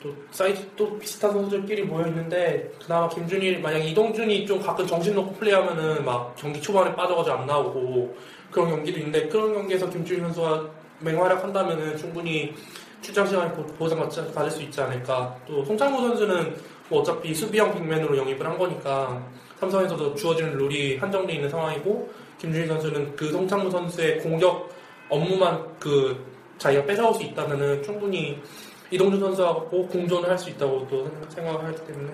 또 사이즈 또 비슷한 선수들끼리 모여 있는데 그나마 김준일 만약 이동준이 좀 가끔 정신 놓고 플레이하면은 막 경기 초반에 빠져가지고 안 나오고 그런 경기도 있는데 그런 경기에서 김준일 선수가 맹활약한다면은 충분히 출장 시간에 보- 보상받지 받을 수 있지 않을까. 또 송창구 선수는 뭐 어차피 수비형 빅맨으로 영입을 한 거니까 삼성에서도 주어지는 룰이 한정돼 있는 상황이고 김준일 선수는 그 송창구 선수의 공격 업무만 그 자기가 뺏어올 수 있다면은 충분히 이동준 선수하고 공존을 할 수 있다고 또 생각- 생각을 하기 때문에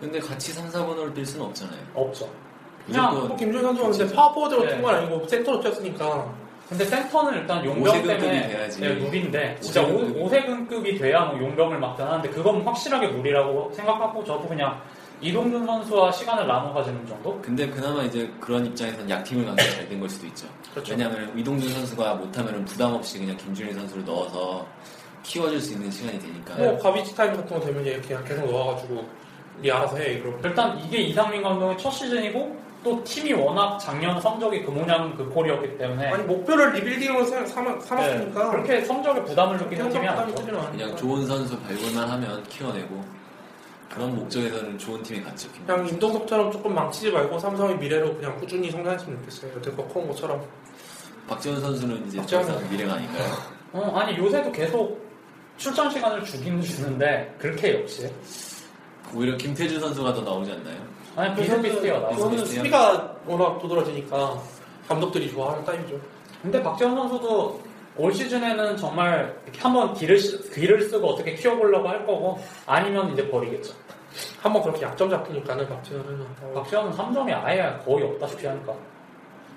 근데 같이 3, 4번으로 뛸 수는 없잖아요. 없죠. 무조건 뭐 김준일 선수가 근데 파워포워드로 네. 뛴건 아니고 센터로 뛰었으니까 근데 센터는 일단 용병 때문에 돼야지. 네, 룰인데 진짜 오- 오세근급이. 오세근급이 돼야 뭐 용병을 막다하는데 그건 확실하게 룰이라고 생각하고 저도 그냥 이동준 선수와 시간을 나눠 가지는 정도? 근데 그나마 이제 그런 입장에서는 약팀을 간게잘된 걸 수도 있죠. 그렇죠. 왜냐하면 이동준 선수가 못하면 부담 없이 그냥 김준일 선수를 넣어서 키워줄 수 있는 시간이 되니까. 뭐 garbage time 같은 거 되면 이렇게 그냥 계속 넣어가지고 니 알아서 해 그럼 일단 이게 이상민 감독의 첫 시즌이고 또 팀이 워낙 작년 성적이 그 모양 그 꼴이었기 때문에 아니 목표를 rebuilding으로 삼- 삼았으니까 네, 그렇게 성적에 부담을 느끼는 팀이 아니죠. 그냥 좋은 선수 발굴만 하면 키워내고 그런 목적에서는 좋은 팀이 갔죠. 김- 그냥 임동석처럼 조금 망치지 말고 삼성의 미래로 그냥 꾸준히 성장했으면 좋겠어요 여태껏 커온 것처럼 박지원 선수는 이제 더 박지원 미래가 아닌가요? 어, 아니 요새도 계속 출장 시간을 주긴 주는데 그렇게 역시 오히려 김태준 선수가 더 나오지 않나요? 아니 비슷비슷해요 비슷비슷해요? 수비가 워낙 두드러지니까 감독들이 좋아하는 타입이죠 근데 박지원 선수도 올 시즌에는 정말 한번 기를, 쓰- 기를 쓰고 어떻게 키워보려고 할 거고 아니면 이제 버리겠죠. 한번 그렇게 약점 잡히니까는 박지현은 어, 박지원은 3점이 아예 거의 없다시피 하니까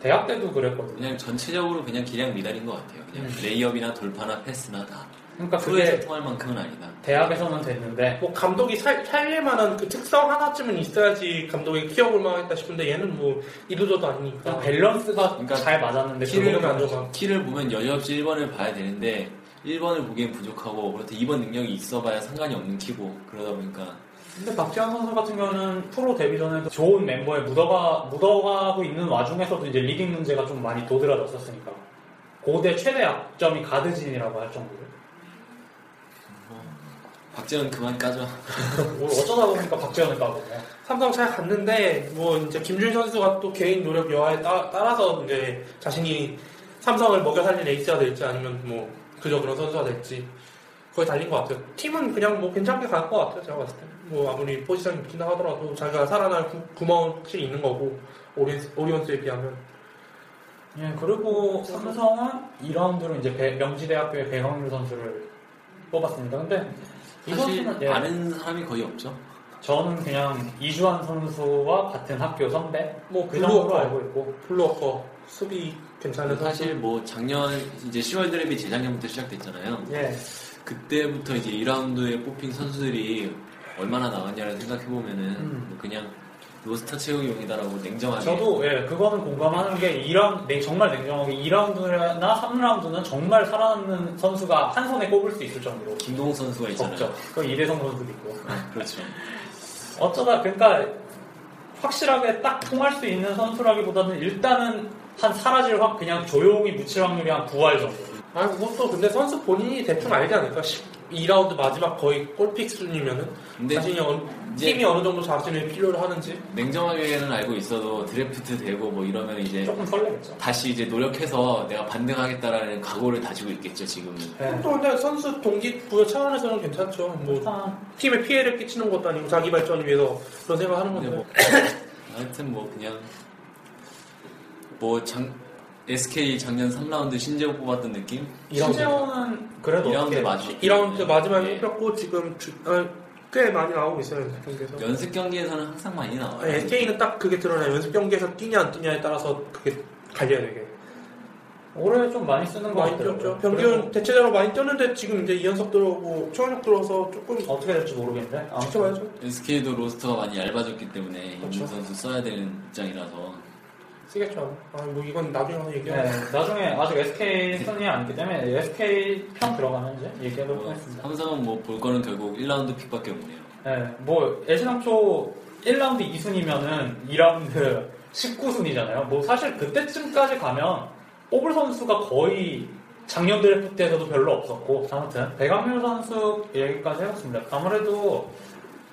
대학 때도 그랬거든요. 그냥 전체적으로 그냥 기량 미달인 것 같아요. 그냥 음. 레이업이나 돌파나 패스나 다. 그러니까 그게 통할 만큼은 아니다. 대학에서는 됐는데 뭐 감독이 살, 살릴만한 그 특성 하나쯤은 있어야지 감독이 키워볼 만하겠다 싶은데 얘는 뭐 이도저도 아니니까 그냥 밸런스가 그러니까 잘 맞았는데 키를, 좋아. 키를 보면 여지없이 1번을 봐야 되는데 1번을 보기엔 부족하고 그렇다 2번 능력이 있어봐야 상관이 없는 키고 그러다 보니까 근데 박지원 선수 같은 경우는 프로 데뷔 전에도 좋은 멤버에 묻어가, 묻어가고 있는 와중에서도 이제 리딩 문제가 좀 많이 도드라졌었으니까 고대 최대 약점이 가드진이라고 할 정도로 박재현 그만 까줘. 뭐 *laughs* 어쩌다 보니까 박지원을 까고 삼성 잘 갔는데 뭐 이제 김준 선수가 또 개인 노력 여하에 따, 따라서 이제 자신이 삼성을 먹여 살린 에이스가 될지 아니면 뭐 그저 그런 선수가 될지 거의 달린 것 같아요. 팀은 그냥 뭐 괜찮게 갈 것 같아요. 제가 봤을 때. 뭐 아무리 포지션이 붙인다 하더라도 자기가 살아날 구, 구멍은 확실히 있는 거고 오리온스, 오리온스에 비하면 예, 그리고 삼성은 2라운드로 이제 배- 명지대학교의 배광률 선수를 뽑았습니다. 근데 이 사실 예, 아는 사람이 거의 없죠. 저는 그냥 이주환 선수와 같은 학교 선배 뭐그 정도로. 알고 있고 blue worker 수비 괜찮은 선수. 사실 뭐 작년 이제 10월 드랩이 재작년부터 시작됐잖아요. 예. 그때부터 이제 2라운드에 뽑힌 선수들이 얼마나 나왔냐를 생각해 보면은 음. 뭐 그냥 roster 채우기용이다라고 냉정하게 저도 예, 그거는 공감하는 게 2라운드 네, 정말 냉정하게 2라운드나 3라운드는 정말 살아남는 선수가 한 손에 꼽을 수 있을 정도로 김동욱 선수가 있잖아요. 적죠. 그 이대성 선수도 있고. *laughs* 그렇죠. 어쩌다 그러니까 확실하게 딱 통할 수 있는 선수라기보다는 일단은 한 사라질 확 그냥 조용히 묻힐 확률이 한 9할 정도. 아, 그것도 근데 선수 본인이 대충 알지 않을까? 12라운드 마지막 거의 골픽 수준이면은 자신이 어느- 이제- 팀이 어느 정도 자신을 필요로 하는지 냉정하게는 알고 있어도 드래프트 되고 뭐 이러면 이제 조금 설레겠죠. 다시 이제 노력해서 내가 반등하겠다라는 각오를 다지고 있겠죠 지금은. 네. 또 근데 선수 동기 부여 차원에서는 괜찮죠. 뭐 아, 팀에 피해를 끼치는 것도 아니고 자기 발전을 위해서 그런 생각하는 건데. 뭐 *laughs* 하여튼 뭐 그냥 뭐 장, SK 작년 3라운드 신재호 뽑았던 느낌? 신재호는 그래도 2라운드 어떻게 마지막 2라운드 마지막에 예. 뽑혔고 지금 주- 아, 꽤 많이 나오고 있어요 연습 경기에서. 연습 경기에서는 항상 많이 나와요. 아니, SK는 딱 그게 드러나요. 연습 경기에서 뛰냐 안 뛰냐에 따라서 그게 갈려야 되게. 올해 좀 많이 쓰는 거. 뛰었죠. 평균 대체적으로 많이 뛰었는데 지금 이제 이연석 들어오고 최원혁 들어와서 조금 어떻게 될지 모르겠는데. 아무튼 지켜봐야죠. SK도 로스터가 많이 얇아졌기 때문에 그렇죠. 임준 선수 써야 되는 입장이라서 쓰겠죠. 아, 뭐 이건 나중에 가서 얘기해요. 네, 나중에 아직 SK 순위 아니기 때문에 SK 편 들어가면 이제 얘기해보도록 뭐 하겠습니다. 삼성은 뭐볼 거는 결국 1라운드 픽밖에 없네요. 네, 뭐 애신학초 1라운드 2순위면은 2라운드 19순위잖아요. 뭐 사실 그때쯤까지 가면 뽑을 선수가 거의 작년 드래프트에서도 별로 없었고 아무튼 배강률 선수 얘기까지 해봤습니다. 아무래도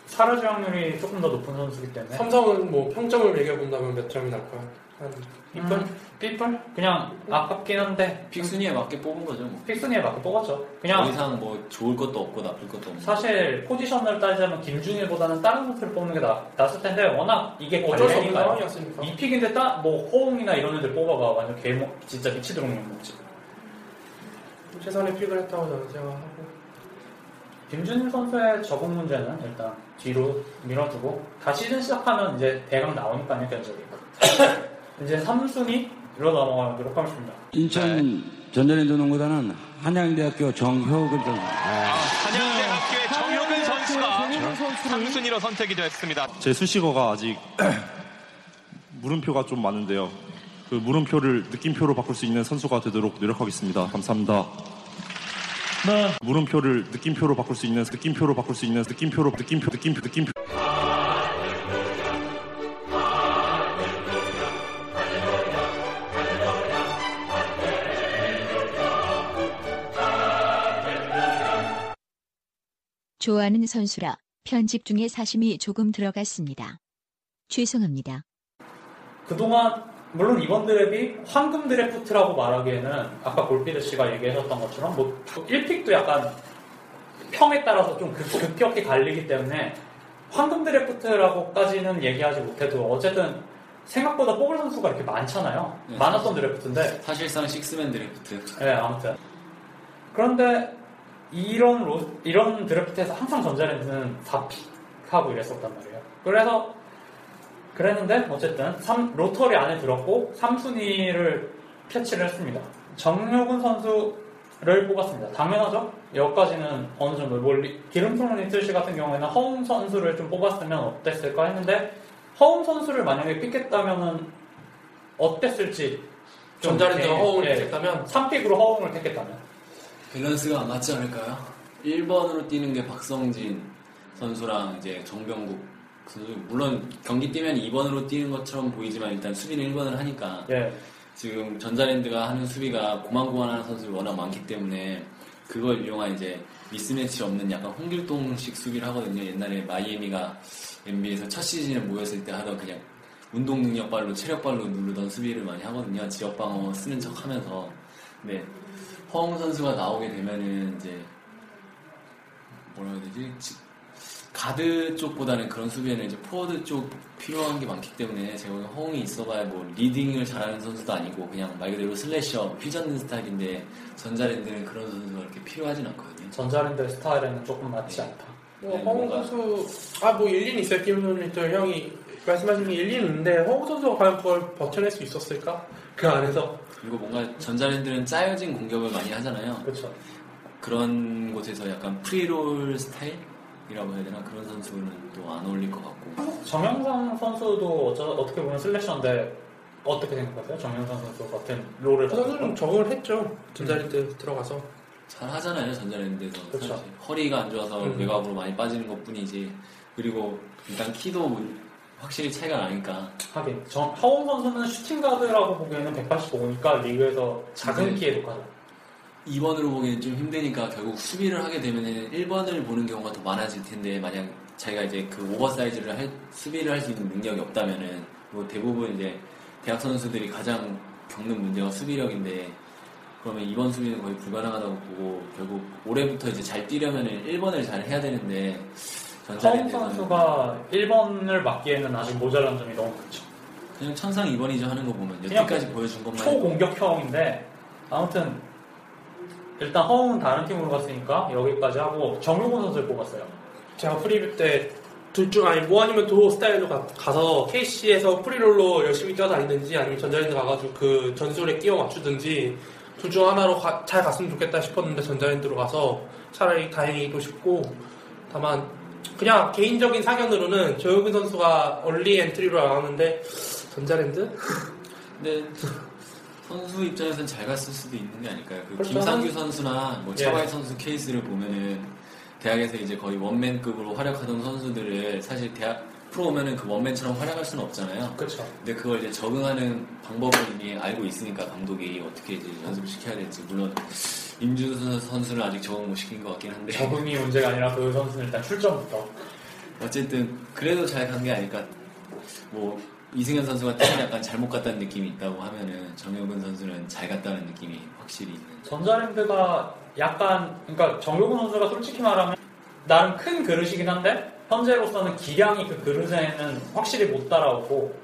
사라질 확률이 조금 더 높은 선수이기 때문에 삼성은 뭐 평점을 매겨본다면 몇 점이 날까요? 한 B뿔? B뿔? 그냥 아깝긴 한데 pick 순위에 맞게 뽑은 거죠. 뭐. pick 순위에 맞게 뽑았죠. 더 그냥 이상 뭐 좋을 것도 없고 나쁠 것도 없는. 사실 포지션을 따지자면 김준일보다는 다른 선수를 뽑는 게 나, 낫을 텐데 워낙 이게 어쩔 수 없는. 상황이었으니까. 이 pick인데 딱 뭐 허웅이나 이런 애들 뽑아가 완전 개모 진짜 미치도록 욕먹지. 최선의 pick을 했다고 저는 생각하고 김준일 선수의 적응 문제는 일단 뒤로 밀어두고 다시 시즌 시작하면 이제 대강 나오니까요 견적이. *laughs* 이제 3순위로 넘어가도록 하겠습니다. 인천 전자랜드 농구단은 한양대학교 정효근 선수. 한양대학교의 정효근 선수가 3순위로 선택이 됐습니다. 제 수식어가 아직 *clears throat* 물음표가 좀 많은데요. 그 물음표를 느낌표로 바꿀 수 있는 선수가 되도록 노력하겠습니다. 감사합니다. 물음표를 느낌표로 바꿀 수 있는 느낌표로 바꿀 수 있는 느낌표로 느낌표 느낌표 느낌표 좋아하는 선수라 편집 중에 사심이 조금 들어갔습니다. 죄송합니다. 그동안 물론 이번 드랩이 황금 드래프트라고 말하기에는 아까 골피드 씨가 얘기하셨던 것처럼 뭐 1pick도 약간 평에 따라서 좀 극- 급격히 갈리기 때문에 황금 드래프트라고까지는 얘기하지 못해도 어쨌든 생각보다 뽑을 선수가 이렇게 많잖아요. 네, 많았던 드래프트인데 사실상 식스맨 드래프트. 네, 아무튼. 그런데 이런 로, 이런 드래프트에서 항상 전자랜드는 4pick하고 이랬었단 말이에요. 그래서 그랬는데 어쨌든 3, lottery 안에 들었고 3순위를 캐치를 했습니다. 정효근 선수를 뽑았습니다. 당연하죠. 여기까지는 어느 정도 뭐 리- 기름통 리틀시 같은 경우에는 허웅 선수를 좀 뽑았으면 어땠을까 했는데 허웅 선수를 만약에 pick했다면은 어땠을지 예, 허웅을 예, 택했다면? 3pick으로 허웅을 택했다면 밸런스가 안 맞지 않을까요? 1번으로 뛰는 게 박성진 선수랑 이제 정병국 선수. 물론 경기 뛰면 2번으로 뛰는 것처럼 보이지만 일단 수비는 1번을 하니까 예. 지금 전자랜드가 하는 수비가 고만고만한 선수들이 워낙 많기 때문에 그걸 이용한 이제 미스매치 없는 약간 홍길동식 수비를 하거든요. 옛날에 마이애미가 NBA에서 첫 시즌에 모였을 때 하던 그냥 운동 능력발로 체력발로 누르던 수비를 많이 하거든요. 지역 방어 쓰는 척 하면서. 네. 허웅 선수가 나오게 되면은 이제 뭐라 해야 되지? 지- 가드 쪽보다는 그런 수비에는 이제 포워드 쪽 필요한 게 많기 때문에 제가 보기엔 허웅이 있어봐야 뭐 리딩을 잘하는 선수도 아니고 그냥 말 그대로 slasher 휘젓는 스타일인데 전자랜드는 그런 선수가 그렇게 필요하진 않거든요. 전자랜드 스타일에는 조금 맞지 않다. 뭐 네, 허웅 뭔가- 선수 아뭐 일리는 있어요 김선리들 형이 말씀하신 게 일리는 있는데 허웅 선수가 과연 그걸 버텨낼 수 있었을까 그 안에서 그리고 뭔가 전자랜드는 짜여진 공격을 많이 하잖아요. 그렇죠. 그런 곳에서 약간 free role 스타일 이라고 해야 되나 그런 선수는 또 안 어울릴 것 같고 정영상 선수도 어쩌, 어떻게 보면 슬래셔인데 어떻게 생각하세요? 정영상 선수 같은 롤을 그 선수는 적응을 했죠 전자랜드 음. 들어가서 잘 하잖아요 전자랜드에서 그쵸. 사실 허리가 안 좋아서 음. 외곽으로 많이 빠지는 것 뿐이지 그리고 일단 키도 뭐 확실히 차이가 나니까 하긴 정, 하홍 선수는 슈팅 가드라고 보기에는 185니까 리그에서 작은 네. 키에 속하죠. 2번으로 보기엔 좀 힘드니까 결국 수비를 하게 되면 1번을 보는 경우가 더 많아질 텐데 만약 자기가 이제 그 오버사이즈를 할, 수비를 할 수 있는 능력이 없다면은 뭐 대부분 이제 대학 선수들이 가장 겪는 문제가 수비력인데 그러면 2번 수비는 거의 불가능하다고 보고 결국 올해부터 이제 잘 뛰려면은 1번을 잘 해야 되는데 전자랜드에서는 선수가 1번을 맡기에는 아직 모자란 점이 너무 크죠. 그냥 천상 2번이죠 하는 거 보면 여태까지 보여준 것만 초공격형인데 아무튼 일단 허웅은 다른 팀으로 갔으니까 여기까지 하고 정효근 선수를 뽑았어요. 제가 프리뷰 때 둘 중 아니 뭐 아니면 도 스타일로 가, 서 KCC에서 free role로 열심히 뛰어다니든지 아니면 전자랜드 가가지고 그 전술에 끼워 맞추든지 둘 중 하나로 가- 잘 갔으면 좋겠다 싶었는데 전자랜드로 가서 차라리 다행이기도 싶고 다만 그냥 개인적인 사견으로는 정효근 선수가 early entry로 나왔는데 전자랜드? 근데 선수 입장에서는 잘 갔을 수도 있는 게 아닐까요? 그 그렇죠. 김상규 선수나 뭐 예. 차바이 선수 케이스를 보면은 대학에서 이제 거의 원맨급으로 활약하던 선수들을 사실 대학 프로 오면은 그 원맨처럼 활약할 수는 없잖아요. 그렇죠. 근데 그걸 이제 적응하는 방법을 이미 알고 있으니까 감독이 어떻게 이제 연습을 시켜야 될지 물론 임준수 선수는 아직 적응 못 시킨 것 같긴 한데 적응이 문제가 아니라 그 선수는 일단 출전부터 어쨌든 그래도 잘 간 게 아닐까. 뭐 이승현 선수가 팀을 약간 잘못 갔다는 느낌이 있다고 하면은 정효근 선수는 잘 갔다는 느낌이 확실히 있는. 전자랜드가 약간 그러니까 정효근 선수가 솔직히 말하면 나름 큰 그릇이긴 한데 현재로서는 기량이 그 그릇에는 확실히 못 따라오고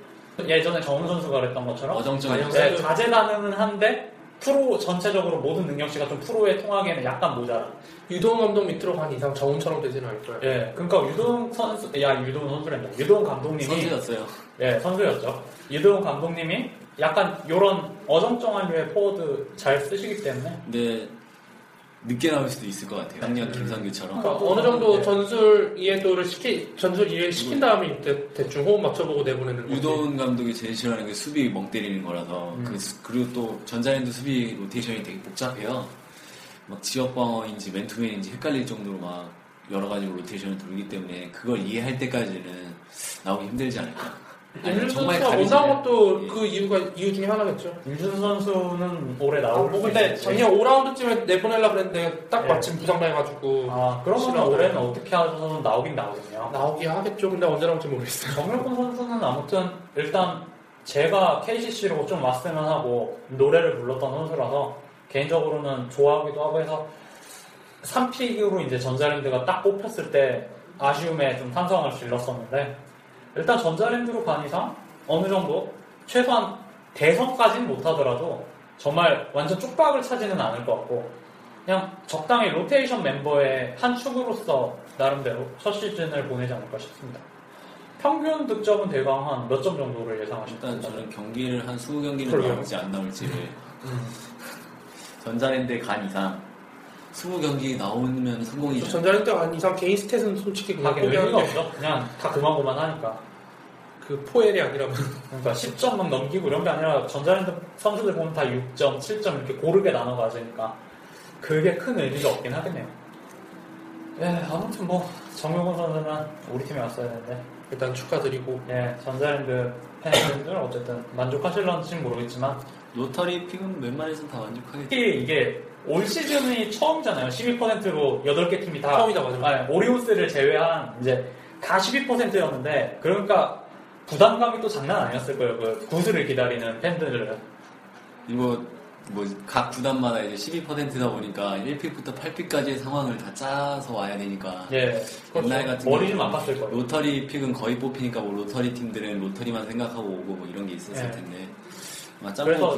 예전에 정훈 선수가 그랬던 것처럼 어정쩡해요. 네, 자제다능은 한데 프로 전체적으로 모든 능력치가 좀 프로에 통하기에는 약간 모자라. 유도훈 감독 밑으로 간 이상 정훈처럼 되지는 않을 거예요. 예, 그러니까 유도훈 선수, 야 유도훈 선수랜다. 유도훈 감독님이 선수였어요. 예, 선수였죠. 유도훈 감독님이 약간 이런 어정쩡한 류의 포워드 잘 쓰시기 때문에 근데 늦게 나올 수도 있을 것 같아요. 작년 김상규처럼. 그러니까 어느 정도 전술 이해도를 시키 전술 이해 시킨 다음에 대, 대충 호흡 맞춰보고 내보내는 거지. 유도훈 감독이 제일 싫어하는 게 수비 멍 때리는 거라서 그 수- 그리고 또 전자랜드 수비 로테이션이 되게 복잡해요. 막 지역 방어인지 맨투맨인지 헷갈릴 정도로 막 여러 가지 로테이션을 돌기 때문에 그걸 이해할 때까지는 나오기 힘들지 않을까. 임준수 정말 선수가 못 가리지 나온 것도 그 이유가 이유 중에 하나겠죠. 임준수 선수는 올해 아, 나올 뭐수 근데 있을지. 작년 5라운드쯤에 내보내려 그랬는데 딱 예. 마침 부상당해가지고 아, 그러면 싫어하고. 올해는 어떻게 하셔서 나오긴 나오겠네요. 나오긴 하겠죠. 근데 언제 나올지 모르겠어요. 정명훈 선수는 아무튼 일단 제가 KCC로 좀 왔으면 하고 노래를 불렀던 선수라서 개인적으로는 좋아하기도 하고 해서 3픽으로 이제 전자랜드가 딱 뽑혔을 때 아쉬움에 좀 탄성을 질렀었는데 일단 전자랜드로 간 이상 어느 정도 최소한 대선까지는 못하더라도 정말 완전 쪽박을 차지는 않을 것 같고 그냥 적당히 로테이션 멤버의 한 축으로서 나름대로 첫 시즌을 보내지 않을까 싶습니다. 평균 득점은 대강 한 몇 점 정도를 예상하십니까? 일단 저는 경기를 한 20경기는 그러게요. 나올지 안 나올지를 음. 전자랜드에 간 이상 20경기 나오면 성공이죠. 전자랜드 간 이상 개인 스탯은 솔직히 그냥 하긴 의미가 포기하는 게 없어. 그냥 다 그만고만 하니까. 그 포엘이 아니라면 그러니까 10점 막 넘기고 이런 게 아니라 전자랜드 선수들 보면 다 6점, 7점 이렇게 고르게 나눠 가지니까 그게 큰 의미가 없긴 하겠네요. 예, 아무튼 뭐 정명훈 선수는 우리 팀에 왔어야 되는데 일단 축하드리고 예, 전자랜드 팬분들 어쨌든 만족하실런지는 모르겠지만 로터리 픽은 웬만해서 다 만족하겠죠. 특히 이게 올 시즌이 처음이잖아요. 12%로 8개 팀이 다 처음이다, 맞아. 아니, 오리온스를 제외한 이제 다 12%였는데 그러니까 부담감이 또 장난 아니었을 거예요. 그 구슬을 기다리는 팬들은. 이거 뭐각 구단마다 이제 12%다 보니까 1픽부터 8픽까지의 상황을 다 짜서 와야 되니까 예. 옛날 같은 머리 좀 아팠을 거예요. 로터리 픽은 거의 뽑히니까 뭐 로터리 팀들은 로터리만 생각하고 오고 뭐 이런 게 있었을 예. 텐데 그래서.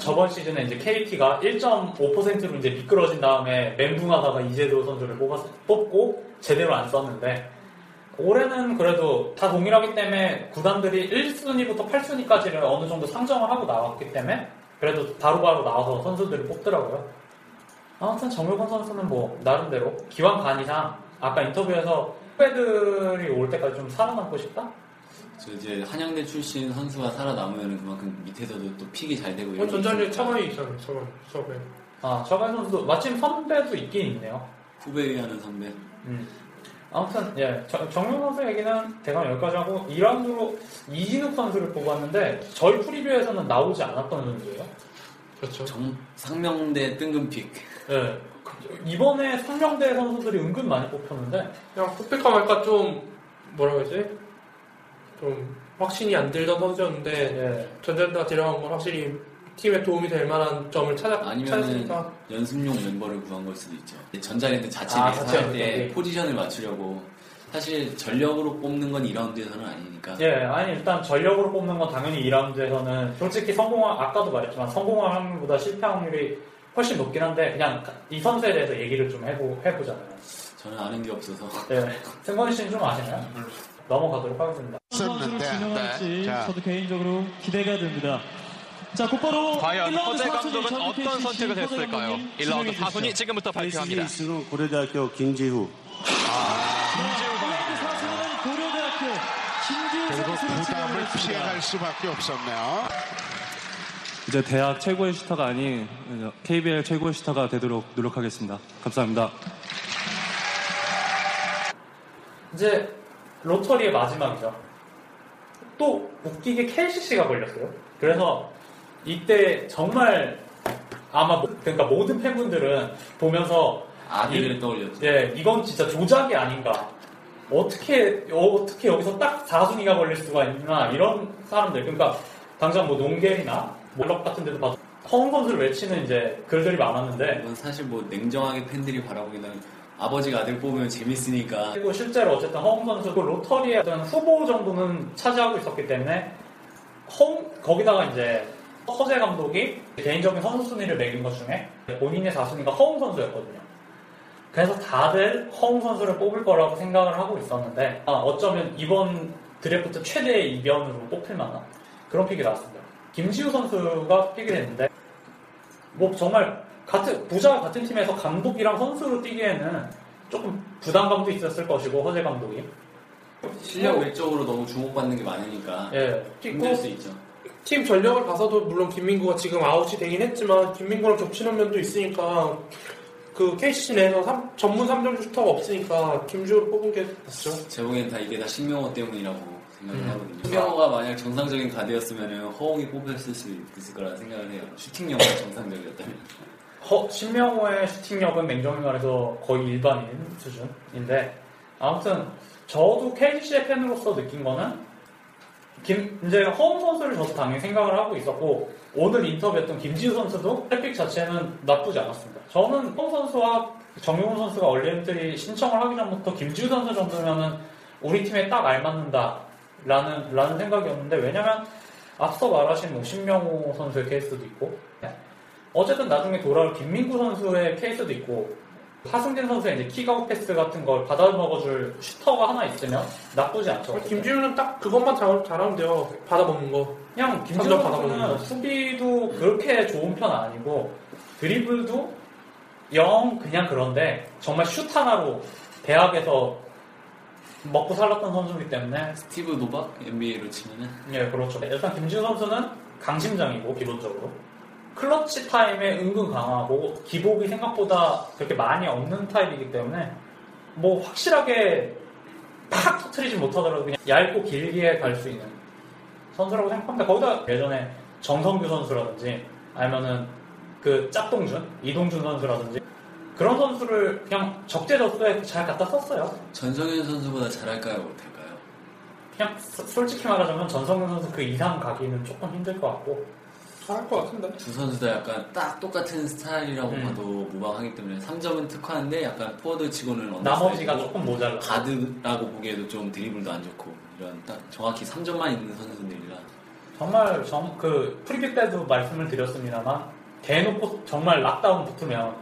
저번 시즌에 이제 KT가 1.5%로 이제 미끄러진 다음에 멘붕하다가 이재도 선수를 뽑았, 뽑고 제대로 안 썼는데 올해는 그래도 다 동일하기 때문에 구단들이 1순위부터 8순위까지를 어느 정도 상정을 하고 나왔기 때문에 그래도 바로바로 나와서 선수들을 뽑더라고요. 아무튼 정효건 선수는 뭐 나름대로 기왕 간 이상 아까 인터뷰에서 후배들이 올 때까지 좀 살아남고 싶다? 저 이제 한양대 출신 선수가 살아남으면 그만큼 밑에서도 또 픽이 잘 되고 어, 이런 게 전자랜드 있으니까 차관이 있잖아요. 차관 수업에 아, 저관 선수도 마침 선배도 있긴 있네요. 후배 위하는 선배. 음. 아무튼 예 정- 정용 선수 얘기는 대강 여기까지 하고 2라운드로 이진욱 선수를 뽑았는데 저희 프리뷰에서는 나오지 않았던 선수예요. 그렇죠. 정, 상명대 뜬금 픽. 예. 이번에 상명대 선수들이 은근 많이 뽑혔는데 그냥 뽑힐까 말까 좀 뭐라 그러지? 좀 확신이 안 들던 선수였는데 예. 전자랜드가 데려간 건 확실히 팀에 도움이 될 만한 점을 찾아, 찾았으니까 연습용 멤버를 구한 걸 수도 있죠. 전자랜드 자체 아, 자체 때 연습용이. 포지션을 맞추려고 사실 전력으로 뽑는 건 2라운드에서는 아니니까. 예 아니 일단 전력으로 뽑는 건 당연히 2라운드에서는 솔직히 성공할 아까도 말했지만 성공할 확률보다 실패 확률이 훨씬 높긴 한데 그냥 이 선수에 대해서 얘기를 좀 해보, 해보잖아요. 저는 아는 게 없어서. 예. 승건이 씨는 좀 아시나요? 넘어가도록 하겠습니다. 선수로 진행할지 네. 자. 저도 개인적으로 기대가 됩니다. 자, 곧바로 과연 1라운드 허재 사순위 감독은 어떤 선택을 했을까요? 감독님 1라운드 지명해 4순위 주시죠. 지금부터 발표합니다. KCC 고려대학교 김지후. 일라운드 사순위는 고려대학교 김지우 그리고 선수를 부담을. 피해갈 수밖에 없었네요. 이제 대학 최고의 슈터가 아닌 KBL 최고의 슈터가 되도록 노력하겠습니다. 감사합니다. 이제 로터리의 마지막이죠. 또 웃기게 KCC가 걸렸어요. 그래서 이때 정말 아마 모- 그러니까 모든 팬분들은 보면서 이- 떠올렸죠. 예, 이건 진짜 조작이 아닌가. 어떻게 어떻게 여기서 딱 4순위가 걸릴 수가 있나 이런 사람들 그러니까 당장 뭐 농겔이나 몰럭 같은 데도 봐도 허웅 선수를 외치는 이제 글들이 많았는데 사실 뭐 냉정하게 팬들이 바라보기는 아버지가 아들 뽑으면 재밌으니까 그리고 실제로 어쨌든 허웅 선수도 로터리의 어떤 후보 정도는 차지하고 있었기 때문에 허웅 거기다가 이제 허재 감독이 개인적인 선수 순위를 매긴 것 중에 본인의 4순위가 허웅 선수였거든요. 그래서 다들 허웅 선수를 뽑을 거라고 생각을 하고 있었는데 아, 어쩌면 이번 드래프트 최대의 이변으로 뽑힐 만한 그런 pick이 나왔습니다. 김지후 선수가 pick이 됐는데 뭐 정말 같은 부자와 같은 팀에서 감독이랑 선수로 뛰기에는 조금 부담감도 있었을 것이고 허재 감독이 실력 외적으로 너무 주목받는 게 많으니까 예. 힘들 수 있죠. 팀 전력을 봐서도 물론 김민구가 지금 아웃이 되긴 했지만 김민구랑 겹치는 면도 있으니까 그 KCC 내에서 삼- 전문 3점 슈터가 없으니까 김주호를 뽑은 게 낫죠. 제 보기엔 다 이게 다 신명호 때문이라고 생각을 음. 하거든요. 신명호가 만약 정상적인 가드였으면 허웅이 뽑혔을 수 있을 거라 생각을 해요. 슈팅력이 정상적이었다면. 허, 신명호의 슈팅력은 냉정히 말해서 거의 일반인 수준인데 아무튼 저도 KCC의 팬으로서 느낀 거는 김, 이제 허웅 선수를 저도 당연히 생각을 하고 있었고 오늘 인터뷰했던 김지우 선수도 pick 자체는 나쁘지 않았습니다. 저는 허웅 선수와 정용훈 선수가 early entry 신청을 하기 전부터 김지우 선수 정도면은 우리 팀에 딱 알맞는다 라는 라는 생각이었는데 왜냐면 앞서 말하신 뭐 신명호 선수의 케이스도 있고 어쨌든 나중에 돌아올 김민구 선수의 케이스도 있고 하승진 선수의 이제 kick-out 패스 같은 걸 받아먹어줄 슈터가 하나 있으면 나쁘지 않죠. 김지우는 딱 그것만 잘, 잘하면 돼요. 받아먹는 거. 그냥 받아먹는 선수는 거. 수비도 그렇게 좋은 편 아니고 드리블도 영 그냥 그런데 정말 슛 하나로 대학에서 먹고 살았던 선수이기 때문에 스티브 노박 NBA로 치면은 예 그렇죠. 일단 김지우 선수는 강심장이고 기본적으로 클러치 타임에 은근 강하고 기복이 생각보다 그렇게 많이 없는 타입이기 때문에 뭐 확실하게 팍 터트리지 못하더라도 그냥 얇고 길게 갈 수 있는 선수라고 생각합니다. 거기다 예전에 정성규 선수라든지 아니면은 그 짭동준, 이동준 선수라든지 그런 선수를 그냥 적재적소에 잘 갖다 썼어요. 전성현 선수보다 잘할까요, 못할까요? 그냥 소- 솔직히 말하자면 전성규 선수 그 이상 가기는 조금 힘들 것 같고 잘할 것 같은데. 두 선수 다 약간 딱 똑같은 스타일이라고 음. 봐도 무방하기 때문에 3점은 특화인데 약간 포워드 치고는 나머지가 조금 모자라. 가드라고 보기에도 좀 드리블도 안 좋고 이런 딱 정확히 3점만 있는 선수들이라 정말 정, 그 프리뷰 때도 말씀을 드렸습니다만 대놓고 정말 lockdown 붙으면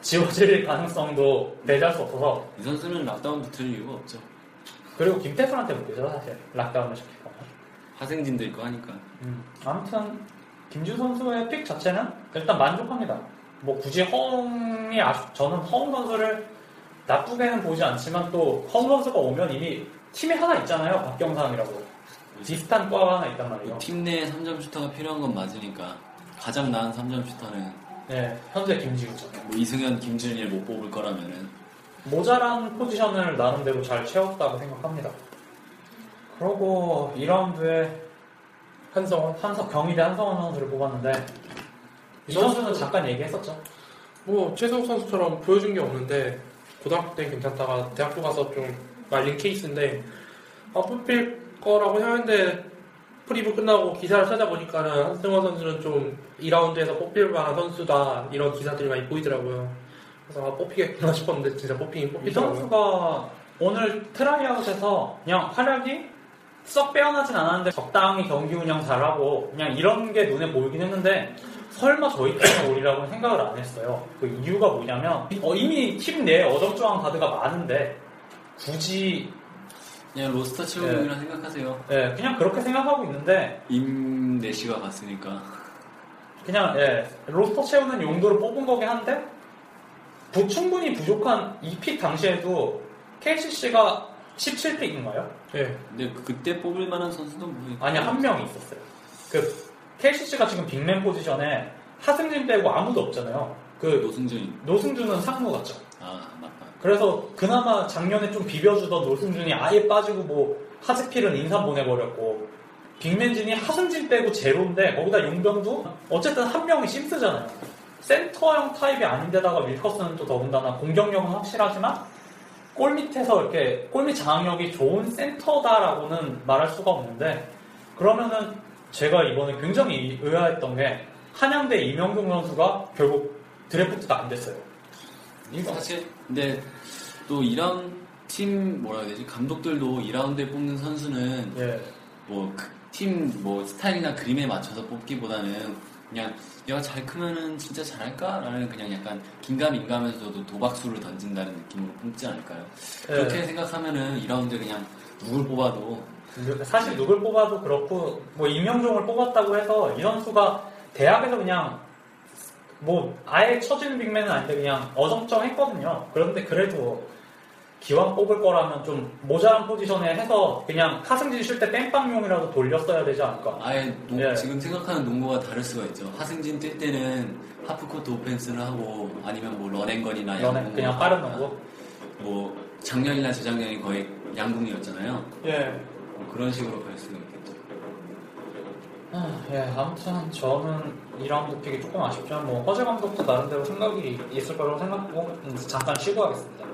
지워질 가능성도 배제할 수 없어서 이 선수는 lockdown 붙을 이유가 없죠. 그리고 김태술한테 붙이죠 사실 lockdown을 시킬 거면 하승진도 있고 하니까 음, 아무튼 김주 선수의 픽 자체는 일단 만족합니다. 뭐 굳이 허웅이 아쉬, 저는 허웅 선수를 나쁘게는 보지 않지만 또 허웅 선수가 오면 이미 팀에 하나 있잖아요. 박경상이라고 비슷한 과가 하나 있단 말이에요. 팀 내에 3점 슈터가 필요한 건 맞으니까 가장 나은 3점 슈터는 네, 현재 김지우죠. 뭐 이승현, 김준일 못 뽑을 거라면은 모자란 포지션을 나름대로 잘 채웠다고 생각합니다. 그러고 2라운드에 한성원, 한성 경희대 한성원 선수를 뽑았는데 이 선수는 잠깐 얘기했었죠. 뭐 최성욱 선수처럼 보여준 게 없는데 고등학교 때 괜찮다가 대학교 가서 좀 말린 케이스인데 아 뽑힐 거라고 생각했는데 프리뷰 끝나고 기사를 찾아보니까는 한승원 선수는 좀 2라운드에서 뽑힐 만한 선수다 이런 기사들이 많이 보이더라고요. 그래서 아, 뽑히겠구나 *laughs* 싶었는데 진짜 뽑히긴 이 뽑히더라고요. 선수가 오늘 tryout에서 그냥 활약이 썩 빼어나진 않았는데 적당히 경기 운영 잘하고 그냥 이런 게 눈에 보이긴 했는데 설마 저희 팀에 오리라고는 생각을 안 했어요. 그 이유가 뭐냐면 어, 이미 팀 내에 어정쩡한 가드가 많은데 굳이 그냥 roster 채우기라 생각하세요. 예, 그냥 그렇게 생각하고 있는데 임내시가 갔으니까 그냥 예, roster 채우는 용도로 뽑은 거긴 한데 부- 충분히 부족한 이 pick 당시에도 KCC가 17pick인가요? 네. 근데 그때 뽑을 만한 선수는 뭐 아니 한 명이 있었어요. 그 KCC가 지금 big man 포지션에 하승진 빼고 아무도 없잖아요. 그 노승준 노승준은 상무 같죠. 아 맞다. 그래서 그나마 작년에 좀 비벼주던 노승준이 아예 빠지고 뭐 하즈필은 인삼 보내버렸고 빅맨진이 하승진 빼고 제로인데 거기다 용병도 어쨌든 한 명이 심스잖아요. 센터형 타입이 아닌데다가 윌커스는 또 더군다나 공격력은 확실하지만 골 밑에서 이렇게 골밑 장악력이 좋은 센터다라고는 말할 수가 없는데 그러면은 제가 이번에 굉장히 의아했던 게 한양대 이명경 선수가 결국 드래프트가 안 됐어요. 이거 사실 근데 또 이런 팀 뭐라 해야 되지 감독들도 2라운드에 뽑는 선수는 예. 뭐팀뭐 스타일이나 그림에 맞춰서 뽑기보다는 그냥 얘가 잘 크면은 진짜 잘할까라는 그냥 약간 긴가민가하면서도 도박수를 던진다는 느낌으로 뽑지 않을까요? 예. 그렇게 생각하면은 2라운드 그냥 누굴 뽑아도 사실 누굴 뽑아도 그렇고 뭐 임영종을 뽑았다고 해서 이 선수가 대학에서 그냥 뭐 아예 쳐지는 빅맨은 아닌데 그냥 어정쩡했거든요. 그런데 그래도 기왕 뽑을 거라면 좀 모자란 포지션에 해서 그냥 하승진 쉴 때 땜빵용이라도 돌렸어야 되지 않을까. 아예 농- 예. 지금 생각하는 농구가 다를 수가 있죠. 하승진 뛸 때는 half court offense를 하고 아니면 뭐 런앤건이나 런앤, 양궁 그냥 빠른 농구? 뭐 작년이나 재작년이 거의 양궁이었잖아요. 예. 뭐 그런 식으로 갈 수가 있겠죠. 아, 예, 아무튼 저는 2라운드 pick이 조금 아쉽지만 뭐 허재 감독도 나름대로 생각이 있을 거라고 생각하고 음, 잠깐 쉬고 하겠습니다.